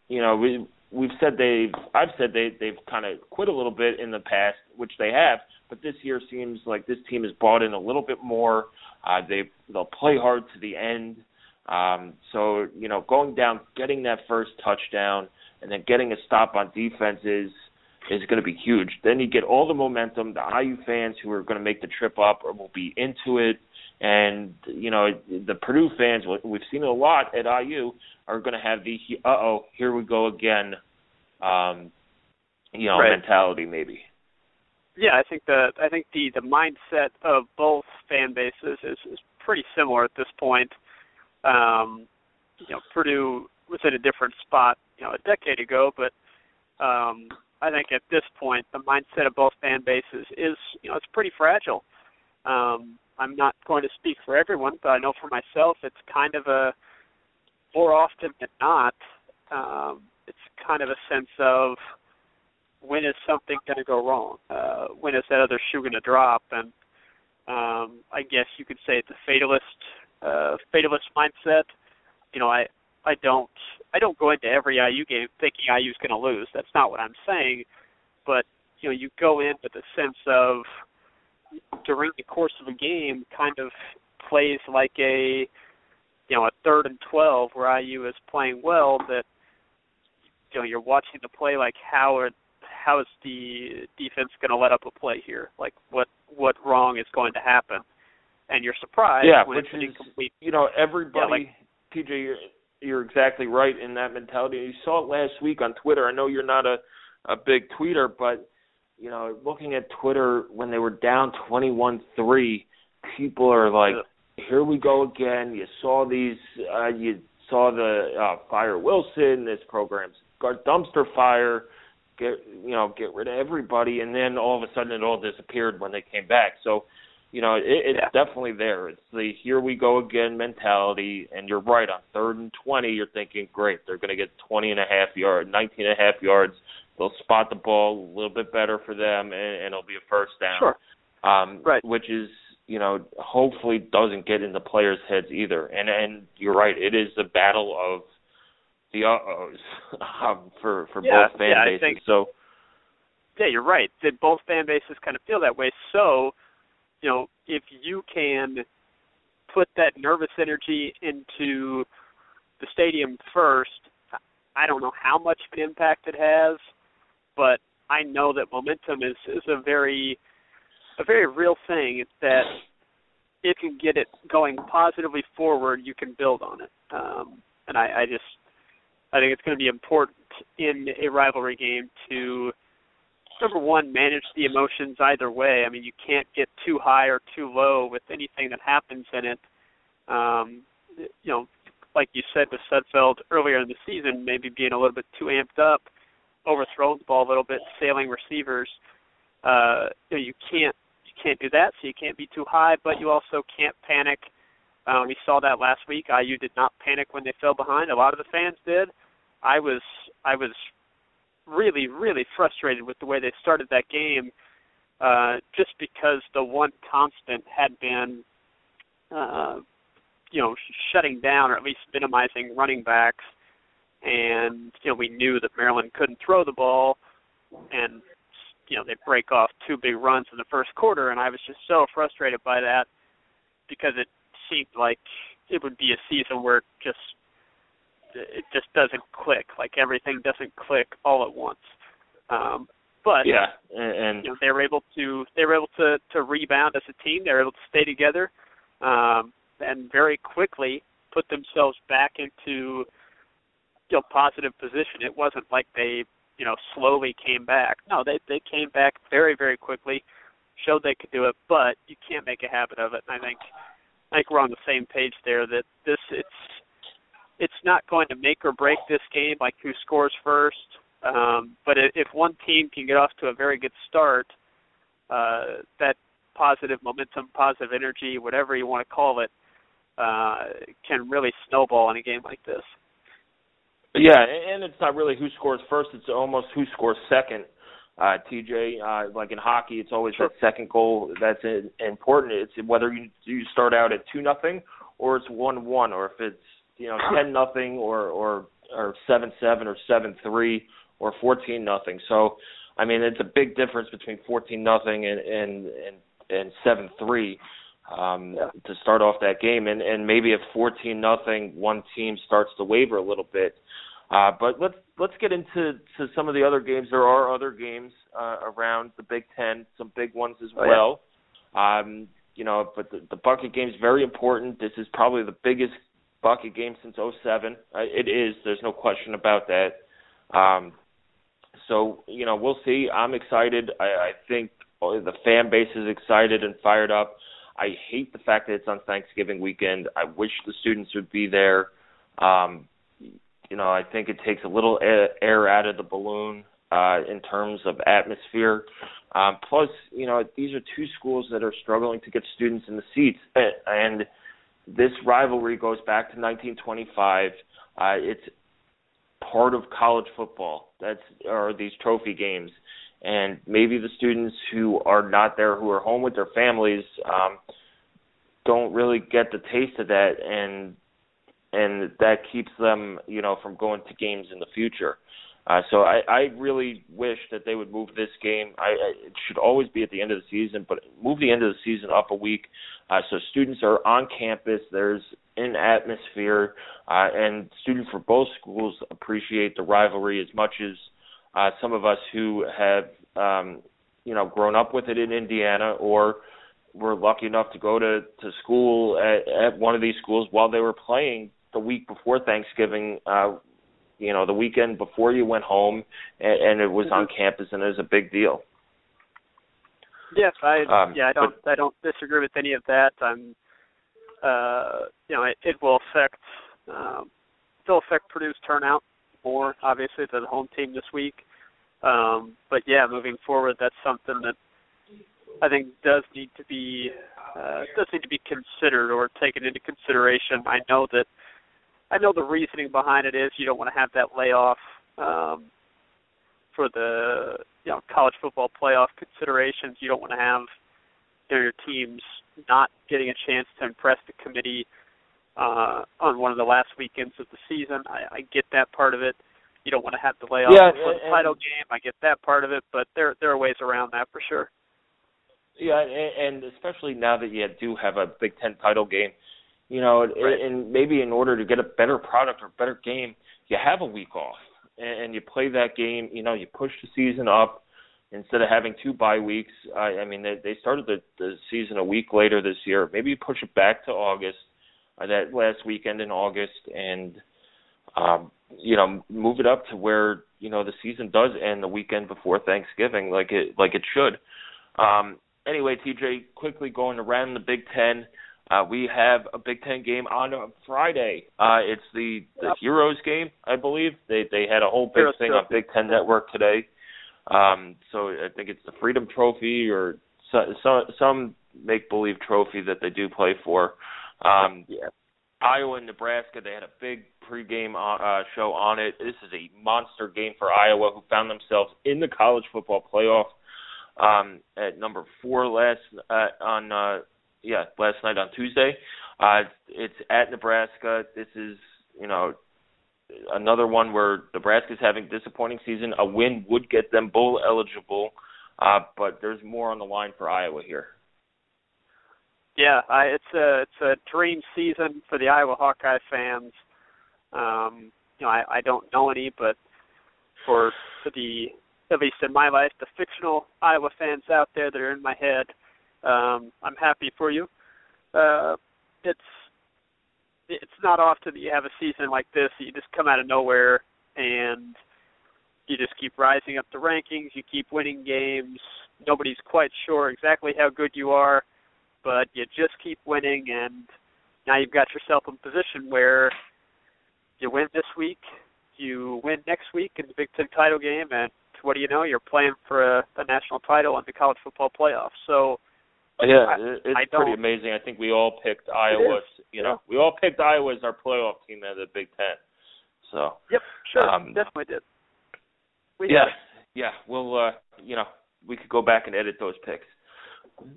you know, we, we've said they've, I've said they, they've kind of quit a little bit in the past, which they have. But this year seems like this team has bought in a little bit more. Uh, they they'll play hard to the end. Um, so you know, going down, getting that first touchdown, and then getting a stop on defenses is is going to be huge. Then you get all the momentum. The IU fans who are going to make the trip up or will be into it, and you know the Purdue fans. We've seen it a lot at IU are going to have the uh oh here we go again, um, you know right. mentality maybe. Yeah, I think the I think the the mindset of both fan bases is is pretty similar at this point. Um, you know, Purdue was in a different spot, you know, a decade ago, but um, I think at this point the mindset of both fan bases is, you know, it's pretty fragile. Um, I'm not going to speak for everyone, but I know for myself, it's kind of a more often than not, um, it's kind of a sense of when is something going to go wrong? Uh, when is that other shoe going to drop? And um, I guess you could say it's a fatalist, uh, fatalist mindset. You know, I I don't I don't go into every IU game thinking IU's going to lose. That's not what I'm saying. But you know, you go in with a sense of during the course of a game, kind of plays like a you know a third and twelve where IU is playing well. That you know you're watching the play like how are how is the defense going to let up a play here? Like what what wrong is going to happen? And you're surprised yeah, when which it's is, incomplete. You know, everybody. Yeah, like, TJ, you're, you're exactly right in that mentality. You saw it last week on Twitter. I know you're not a a big tweeter, but you know, looking at Twitter when they were down twenty-one-three, people are like, "Here we go again." You saw these. Uh, you saw the uh, fire Wilson. This program's got dumpster fire. Get you know, get rid of everybody, and then all of a sudden it all disappeared when they came back. So, you know, it, it's Yeah. definitely there. It's the here we go again mentality, and you're right. On third and twenty, you're thinking, great, they're going to get twenty and a half yards, nineteen and a half yards. They'll spot the ball a little bit better for them, and, and it'll be a first down. Sure. Um, Right. Which is, you know, hopefully doesn't get in the players' heads either. And and you're right. It is a battle of the uh-ohs um, for for Yeah, both fan yeah, I bases. think- so yeah, you're right. That both fan bases kind of feel that way. So, you know, if you can put that nervous energy into the stadium first, I don't know how much of an impact it has, but I know that momentum is is a very a very real thing. That if you get it going positively forward, you can build on it. Um, and I, I just I think it's going to be important in a rivalry game to number one, manage the emotions either way. I mean, you can't get too high or too low with anything that happens in it. Um, you know, like you said with Sudfeld earlier in the season, maybe being a little bit too amped up, overthrowing the ball a little bit, sailing receivers. Uh, you, know, you can't you can't do that, so you can't be too high, but you also can't panic. Um, we saw that last week. IU did not panic when they fell behind. A lot of the fans did. I was I was really, really frustrated with the way they started that game, uh, just because the one constant had been, uh, you know, shutting down or at least minimizing running backs, and you know we knew that Maryland couldn't throw the ball, and you know they break off two big runs in the first quarter, and I was just so frustrated by that because it seemed like it would be a season where just it just doesn't click. Like everything doesn't click all at once. Um, but yeah, and, and you know they were able to they were able to to rebound as a team. They were able to stay together um, and very quickly put themselves back into you know positive position. It wasn't like they you know slowly came back. No, they they came back very very quickly, showed they could do it. But you can't make a habit of it. And I think I think we're on the same page there. That this it's it's not going to make or break this game, like who scores first. Um, but if one team can get off to a very good start, uh, that positive momentum, positive energy, whatever you want to call it, uh, can really snowball in a game like this. Yeah, and it's not really who scores first; it's almost who scores second. Uh, TJ, uh, like in hockey, it's always Sure. that second goal that's important. It's whether you you start out at two nothing or it's one one, or if it's you know ten nothing or or or seven seven or seven three or fourteen nothing. So, I mean, it's a big difference between fourteen nothing and and and and seven three um Yeah. to start off that game and and maybe if 14 nothing one team starts to waver a little bit uh but let's let's get into to some of the other games there are other games uh around the Big 10 some big ones as Oh, yeah. well um you know but the, the bucket game is very important this is probably the biggest bucket game since 07 uh, it is there's no question about that um so you know we'll see i'm excited i i think the fan base is excited and fired up I hate the fact that it's on Thanksgiving weekend. I wish the students would be there. Um, you know, I think it takes a little air, air out of the balloon. uh, in terms of atmosphere. Um, plus, you know, these are two schools that are struggling to get students in the seats, and this rivalry goes back to 1925. Uh, it's part of college football. That's or these trophy games, and maybe the students who are not there, who are home with their families, um, don't really get the taste of that, and and that keeps them, you know, from going to games in the future. Uh, so I, I really wish that they would move this game. I, I, it should always be at the end of the season, but move the end of the season up a week uh, so students are on campus. There's an atmosphere, uh, and students for both schools appreciate the rivalry as much as uh, some of us who have, um, you know, grown up with it in Indiana or were lucky enough to go to to school at, at one of these schools while they were playing the week before Thanksgiving. Uh, you know, the weekend before you went home, and, and it was on mm-hmm. campus, and it was a big deal. Yes, I um, yeah I don't but, I don't disagree with any of that. I'm uh you know it, it will affect um, it'll affect Purdue's turnout more obviously to the home team this week. Um, but yeah, moving forward, that's something that I think does need to be uh, does need to be considered or taken into consideration. I know that I know the reasoning behind it is you don't want to have that layoff um, for the you know college football playoff considerations. You don't want to have you know, your teams not getting a chance to impress the committee uh, on one of the last weekends of the season. I, I get that part of it. You don't want to have the layoff yeah, before the title game. I get that part of it, but there there are ways around that for sure. Yeah, and, and especially now that you do have a Big Ten title game, you know, right. and maybe in order to get a better product or better game, you have a week off and, you play that game. You know, you push the season up instead of having two bye weeks. I, I mean, they, they started the, the season a week later this year. Maybe you push it back to August, uh, that last weekend in August, and um, you know, move it up to where you know the season does end the weekend before Thanksgiving, like it like it should. Um, anyway, TJ, quickly going around the Big Ten. Uh, we have a Big Ten game on Friday. Uh, it's the the yep. Heroes game, I believe. They they had a whole big Heroes thing Trophy. on Big Ten Network today. Um, so I think it's the Freedom Trophy or so, so, some make believe trophy that they do play for. Um, yeah. Iowa and Nebraska, they had a big pregame uh, show on it. This is a monster game for Iowa, who found themselves in the college football playoff um, at number four last uh, on uh, yeah, last night on Tuesday. Uh, it's at Nebraska. This is, you know, another one where Nebraska's having a disappointing season. A win would get them bowl eligible, uh, but there's more on the line for Iowa here. Yeah, I, it's a it's a dream season for the Iowa Hawkeye fans. Um, you know, I, I don't know any, but for for the at least in my life, the fictional Iowa fans out there that are in my head, um, I'm happy for you. Uh, it's it's not often that you have a season like this. You just come out of nowhere and you just keep rising up the rankings. You keep winning games. Nobody's quite sure exactly how good you are, but you just keep winning, and now you've got yourself in a position where you win this week, you win next week in the Big Ten title game, and what do you know? You're playing for a, a national title in the college football playoffs. So yeah, it's pretty amazing. I think we all picked Iowa. You know, we all picked Iowa as our playoff team at the Big Ten. So. Yep. Sure. Um, definitely did. We yeah. Did. Yeah. Well, uh, you know, we could go back and edit those picks.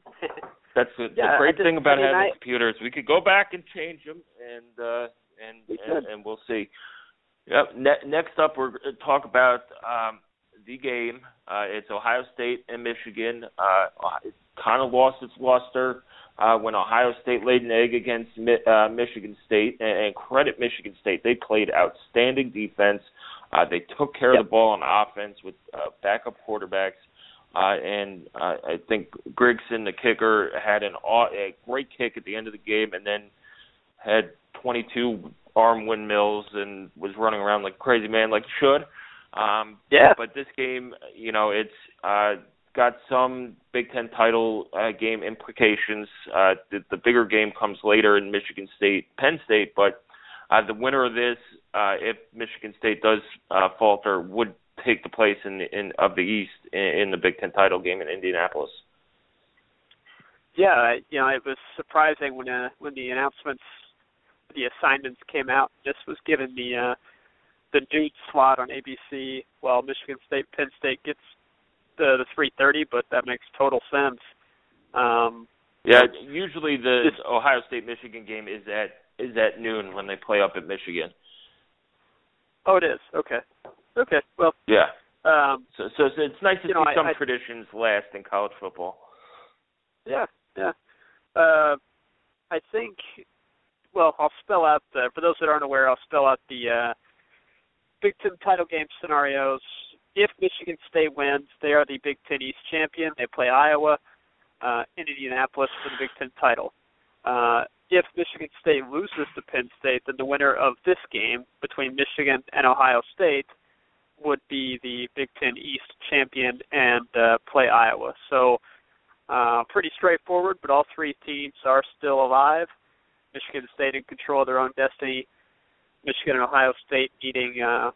That's the, yeah, the great just, thing about I mean, having I, computers. We could go back and change them, and uh, and, we and and we'll see. Yep. Ne- next up, we're going to talk about um, the game. Uh, it's Ohio State and Michigan. Uh, kind of lost its luster uh, when Ohio State laid an egg against uh, Michigan State, and, and credit Michigan State. They played outstanding defense. Uh, they took care yep. of the ball on offense with uh, backup quarterbacks. Uh, and uh, I think Grigson, the kicker, had an a great kick at the end of the game, and then had 22 arm windmills and was running around like crazy man, like he should. Um, yeah. But this game, you know, it's uh, got some Big Ten title uh, game implications. Uh, the, the bigger game comes later in Michigan State, Penn State, but uh, the winner of this, uh, if Michigan State does uh, falter, would take the place in in of the East in, in the Big Ten title game in Indianapolis. Yeah, you know, it was surprising when uh, when the announcements, the assignments came out. This was given the uh, the noon slot on ABC, while Michigan State Penn State gets the the 3:30, but that makes total sense. Um, yeah, usually the just, Ohio State Michigan game is at is at noon when they play up at Michigan. Oh, it is. Okay. Okay. Well. Yeah. Um, so, so, so it's nice to see know, some I, traditions last in college football. Yeah. Yeah. Uh, I think. Well, I'll spell out the. For those that aren't aware, I'll spell out the uh, Big Ten title game scenarios. If Michigan State wins, they are the Big Ten East champion. They play Iowa uh, in Indianapolis for the Big Ten title. Uh, if Michigan State loses to Penn State, then the winner of this game between Michigan and Ohio State would be the Big Ten East champion and uh, play Iowa. So uh, pretty straightforward, but all three teams are still alive. Michigan State in control of their own destiny. Michigan and Ohio State needing uh,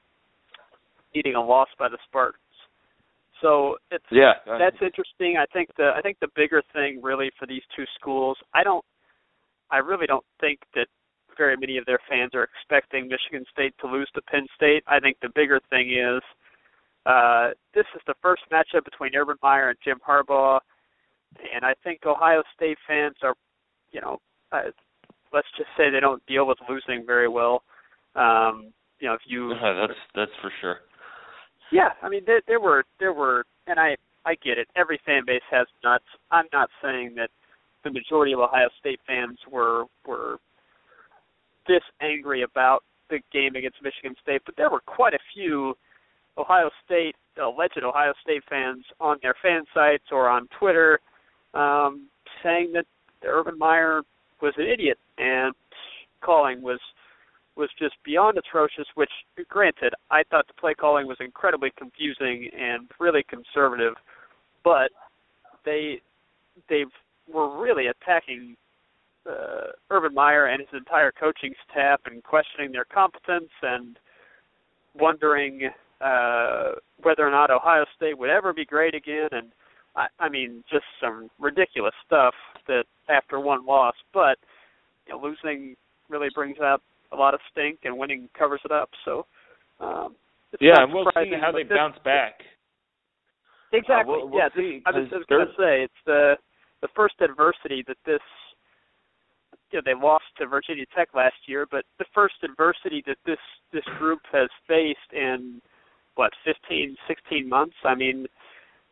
needing a loss by the Spartans. So it's yeah, that's interesting. I think the I think the bigger thing really for these two schools, I don't I really don't think that very many of their fans are expecting Michigan State to lose to Penn State. I think the bigger thing is uh, this is the first matchup between Urban Meyer and Jim Harbaugh, and I think Ohio State fans are, you know, uh, let's just say they don't deal with losing very well. Um, you know, if you that's that's for sure. Yeah, I mean there there were there were and I I get it. Every fan base has nuts. I'm not saying that the majority of Ohio State fans were were this angry about the game against Michigan State, but there were quite a few Ohio State alleged Ohio State fans on their fan sites or on Twitter um, saying that Urban Meyer was an idiot and calling was was just beyond atrocious. Which, granted, I thought the play calling was incredibly confusing and really conservative, but they they were really attacking uh, Urban Meyer and his entire coaching staff and questioning their competence and wondering uh, whether or not Ohio State would ever be great again. And I, I mean, just some ridiculous stuff that after one loss, but you know, losing really brings out lot of stink, and winning covers it up. So, um, yeah, and we'll see how they this, bounce back. Exactly. Uh, we'll, we'll yeah, see, this, I was, was going to say it's the the first adversity that this. You know, they lost to Virginia Tech last year, but the first adversity that this this group has faced in what 15, 16 months. I mean,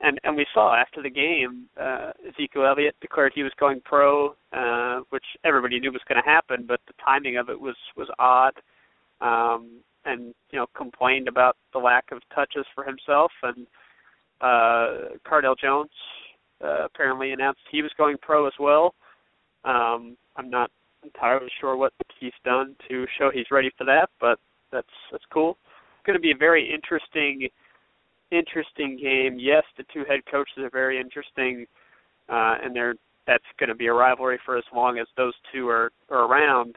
and and we saw after the game, uh, Ezekiel Elliott declared he was going pro, uh, which everybody knew was going to happen, but the timing of it was was odd, um, and you know complained about the lack of touches for himself. And uh, Cardale Jones uh, apparently announced he was going pro as well. Um, I'm not entirely sure what he's done to show he's ready for that, but that's that's cool. It's going to be a very interesting interesting game. Yes, the two head coaches are very interesting, uh, and they're that's going to be a rivalry for as long as those two are, are around.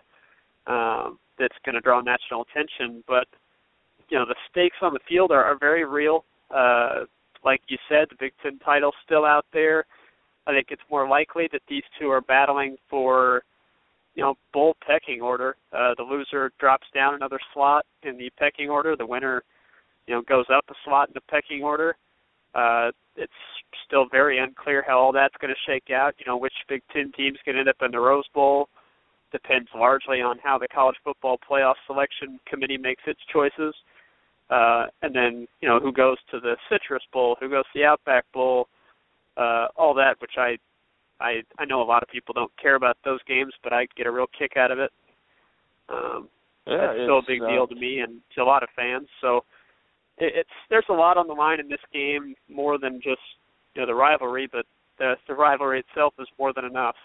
Um, that's going to draw national attention, but you know the stakes on the field are, are very real. Uh, like you said, the Big Ten title's still out there. I think it's more likely that these two are battling for, you know, bowl pecking order. Uh, the loser drops down another slot in the pecking order. The winner you know goes up a slot in the pecking order. Uh, it's still very unclear how all that's going to shake out. You know which Big Ten teams can end up in the Rose Bowl depends largely on how the college football playoff selection committee makes its choices. Uh, and then you know who goes to the Citrus Bowl, who goes to the Outback Bowl, uh, all that, which I, I I know a lot of people don't care about those games, but I get a real kick out of it. Um, yeah, that's still a big uh, deal to me and to a lot of fans. So it's there's a lot on the line in this game more than just you know the rivalry, but the the rivalry itself is more than enough.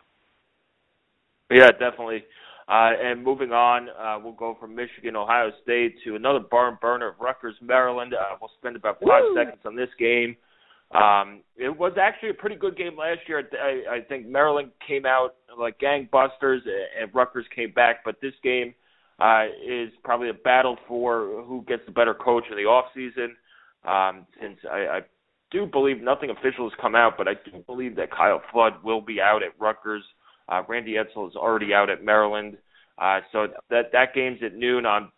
Yeah, definitely. Uh, and moving on, uh, we'll go from Michigan, Ohio State to another barn burner of Rutgers, Maryland. Uh, we'll spend about five Woo! seconds on this game. Um, it was actually a pretty good game last year. I, I think Maryland came out like gangbusters, and Rutgers came back. But this game uh, is probably a battle for who gets the better coach in the off season. um, since I, I do believe nothing official has come out, but I do believe that Kyle Flood will be out at Rutgers. Uh, Randy Edsall is already out at Maryland. Uh, so that that game's at noon on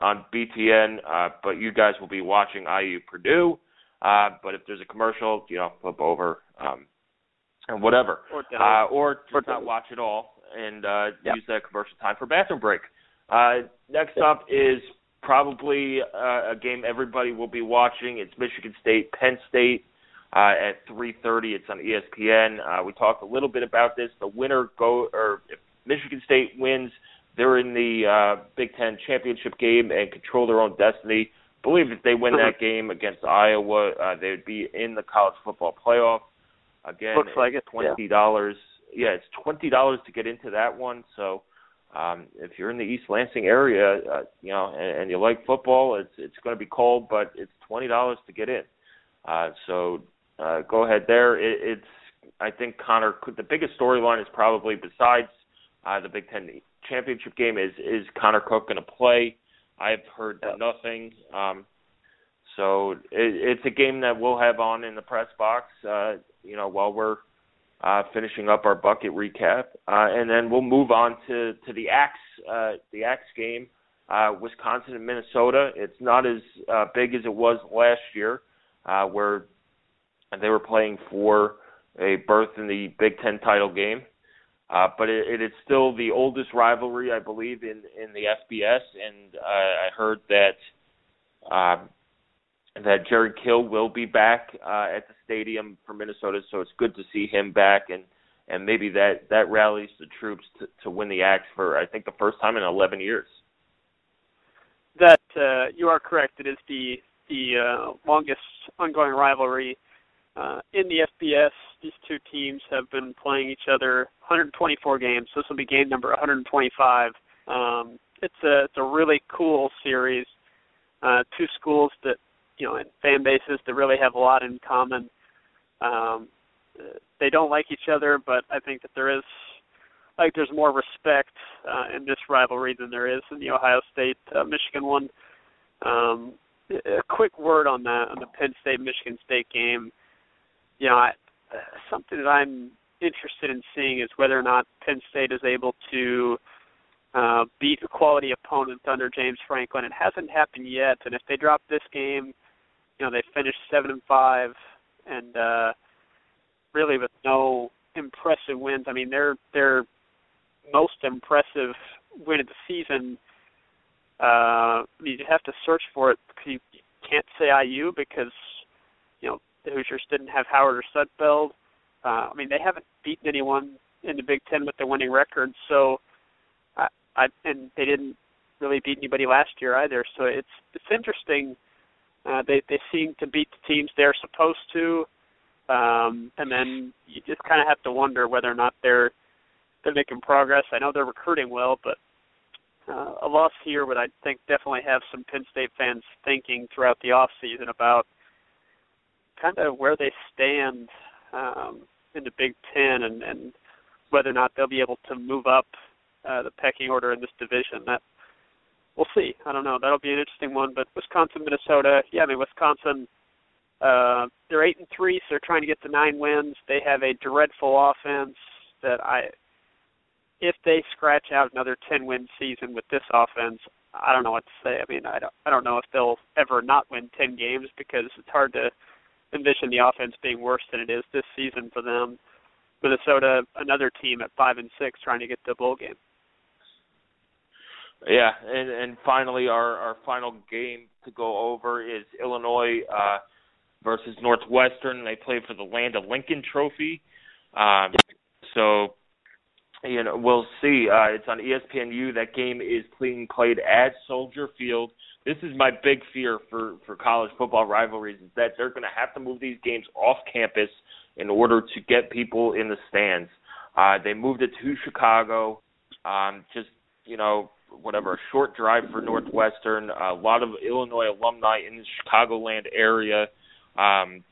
on BTN, uh, but you guys will be watching IU Purdue. Uh, but if there's a commercial, you know, flip over um, and whatever, or, uh, or just not watch at all and uh, use that commercial time for bathroom break. Uh, next up is probably uh, a game everybody will be watching. It's Michigan State, Penn State uh, at 3:30. It's on ESPN. Uh, we talked a little bit about this. The winner go or if Michigan State wins, they're in the uh, Big Ten championship game and control their own destiny. I believe if they win that game against Iowa, uh, they would be in the college football playoff. Again, Looks like it's twenty dollars. Yeah. yeah, it's twenty dollars to get into that one. So um, if you're in the East Lansing area, uh, you know, and, and you like football, it's it's going to be cold, but it's twenty dollars to get in. Uh, so uh, go ahead there. It, it's I think Connor. Could, the biggest storyline is probably besides uh, the Big Ten championship game is is Connor Cook going to play? I've heard yeah. nothing. Um, so it, it's a game that we'll have on in the press box. Uh, you know, while we're uh, finishing up our bucket recap, uh, and then we'll move on to to the axe uh, the axe game, uh, Wisconsin and Minnesota. It's not as uh, big as it was last year, uh, where they were playing for a berth in the Big Ten title game. Uh, but it, it is still the oldest rivalry, I believe, in in the FBS, and uh, I heard that that Jerry Kill will be back uh, at the stadium for Minnesota, so it's good to see him back, and and maybe that that rallies the troops to to win the Axe for I think the first time in 11 years. That uh, you are correct. It is the the uh, longest ongoing rivalry uh, in the FBS. These two teams have been playing each other 124 games. So this will be game number 125. Um, it's a it's a really cool series. Uh, two schools that you know, fan bases that really have a lot in common. Um, they don't like each other, but I think that there is like there's more respect uh, in this rivalry than there is in the Ohio State uh, Michigan one. Um, a quick word on that on the Penn State Michigan State game. You know, I, something that I'm interested in seeing is whether or not Penn State is able to uh, beat a quality opponent under James Franklin. It hasn't happened yet, and if they drop this game, you know they finished seven and five, and uh, really with no impressive wins. I mean, their their most impressive win of the season. Uh, you have to search for it because you can't say IU because you know the Hoosiers didn't have Howard or Sudfeld. Uh, I mean, they haven't beaten anyone in the Big Ten with the winning record, so I, I and they didn't really beat anybody last year either. So it's it's interesting uh, they they seem to beat the teams they're supposed to, um, and then you just kind of have to wonder whether or not they're they're making progress. I know they're recruiting well, but uh, a loss here would I think definitely have some Penn State fans thinking throughout the off season about kind of where they stand um, in the Big Ten and, and whether or not they'll be able to move up uh, the pecking order in this division. That we'll see. I don't know. That'll be an interesting one. But Wisconsin, Minnesota, yeah, I mean Wisconsin, uh, they're eight and three, so they're trying to get to nine wins. They have a dreadful offense that I, if they scratch out another ten win season with this offense, I don't know what to say. I mean, I don't, I don't know if they'll ever not win ten games because it's hard to envision the offense being worse than it is this season for them. Minnesota, another team at five and six, trying to get the bowl game. Yeah, and and finally, our our final game to go over is Illinois uh, versus Northwestern. They play for the Land of Lincoln Trophy. Um, so, you know, we'll see. Uh, it's on ESPNU. That game is being played at Soldier Field. This is my big fear for for college football rivalries is that they're going to have to move these games off campus in order to get people in the stands. Uh, they moved it to Chicago. Um, just you know, whatever a short drive for Northwestern. A lot of Illinois alumni in the Chicagoland area, um,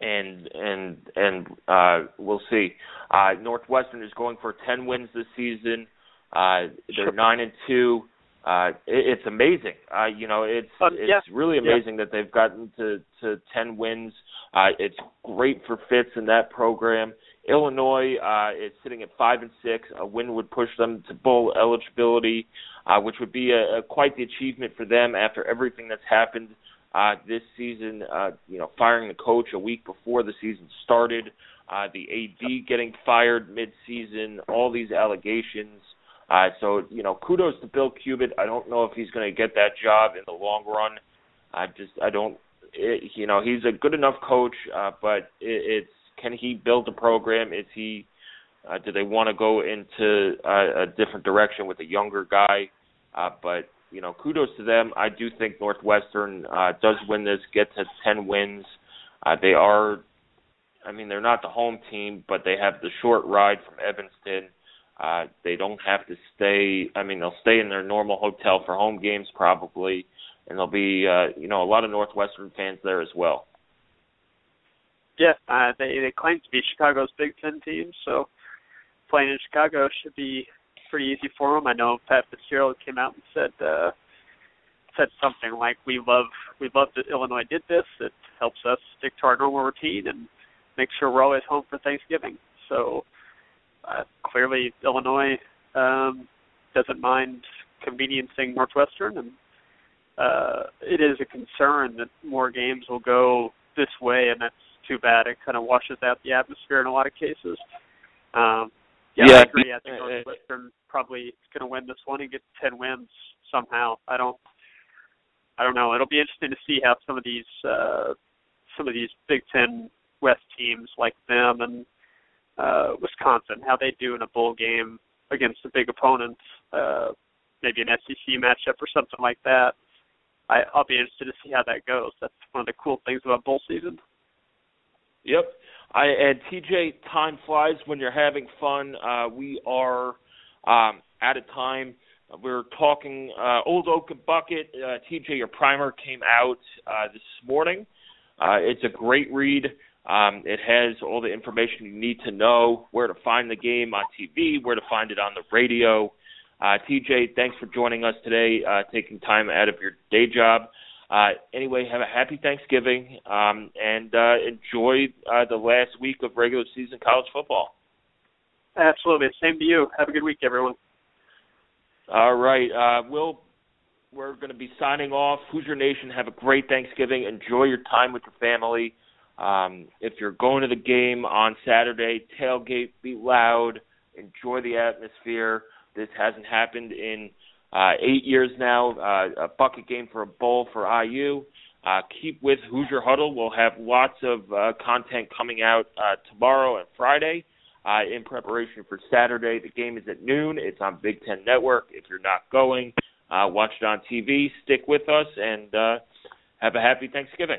and and and uh, we'll see. Uh, Northwestern is going for ten wins this season. Uh, they're nine and two. uh, it, it's amazing. Uh, you know, it's um, it's yeah. really amazing yeah. that they've gotten to to ten wins. Uh, it's great for Fitz in that program. Illinois uh, is sitting at five and six. A win would push them to bowl eligibility, uh, which would be a, a, quite the achievement for them after everything that's happened uh, this season. Uh, you know, firing the coach a week before the season started, uh, the AD getting fired mid-season, all these allegations. Uh, so you know, kudos to Bill Cubit. I don't know if he's going to get that job in the long run. I just I don't. It, you know, he's a good enough coach, uh, but it, it's can he build a program? Is he uh, do they want to go into uh, a different direction with a younger guy? Uh, but you know, kudos to them. I do think Northwestern uh, does win this, get to ten wins. Uh, they are, I mean, they're not the home team, but they have the short ride from Evanston. Uh, they don't have to stay. I mean, they'll stay in their normal hotel for home games probably, and there'll be, uh, you know, a lot of Northwestern fans there as well. Yeah, uh, they they claim to be Chicago's Big Ten team, so playing in Chicago should be pretty easy for them. I know Pat Fitzgerald came out and said uh, said something like, "We love we love that Illinois did this. It helps us stick to our normal routine and make sure we're always home for Thanksgiving." So uh, clearly, Illinois um, doesn't mind conveniencing Northwestern, and uh, it is a concern that more games will go this way, and that's too bad. It kind of washes out the atmosphere in a lot of cases. Um, yeah, yeah, I agree. I think Northwestern probably is going to win this one and get ten wins somehow. I don't. I don't know. It'll be interesting to see how some of these uh, some of these Big Ten West teams like them and uh, Wisconsin, how they do in a bowl game against a big opponent, uh, maybe an SEC matchup or something like that. I, I'll be interested to see how that goes. That's one of the cool things about bowl season. Yep. I and TJ, time flies when you're having fun. Uh, we are um, at a time. We're talking uh, Old Oaken Bucket. Uh, TJ, your primer came out uh, this morning. Uh, it's a great read. Um, it has all the information you need to know, where to find the game on TV, where to find it on the radio. Uh, TJ, thanks for joining us today, uh, taking time out of your day job. Uh, anyway, have a happy Thanksgiving um, and uh, enjoy uh, the last week of regular season college football. Absolutely. Same to you. Have a good week, everyone. All right. Uh, we'll, we're going to be signing off. Hoosier Nation, have a great Thanksgiving. Enjoy your time with your family. Um, if you're going to the game on Saturday, tailgate, be loud, enjoy the atmosphere. This hasn't happened in – uh, eight years now, uh, a bucket game for a bowl for IU. Uh, keep with Hoosier Huddle. We'll have lots of uh, content coming out uh, tomorrow and Friday uh, in preparation for Saturday. The game is at noon. It's on Big Ten Network. If you're not going, uh, watch it on TV. Stick with us and uh, have a happy Thanksgiving.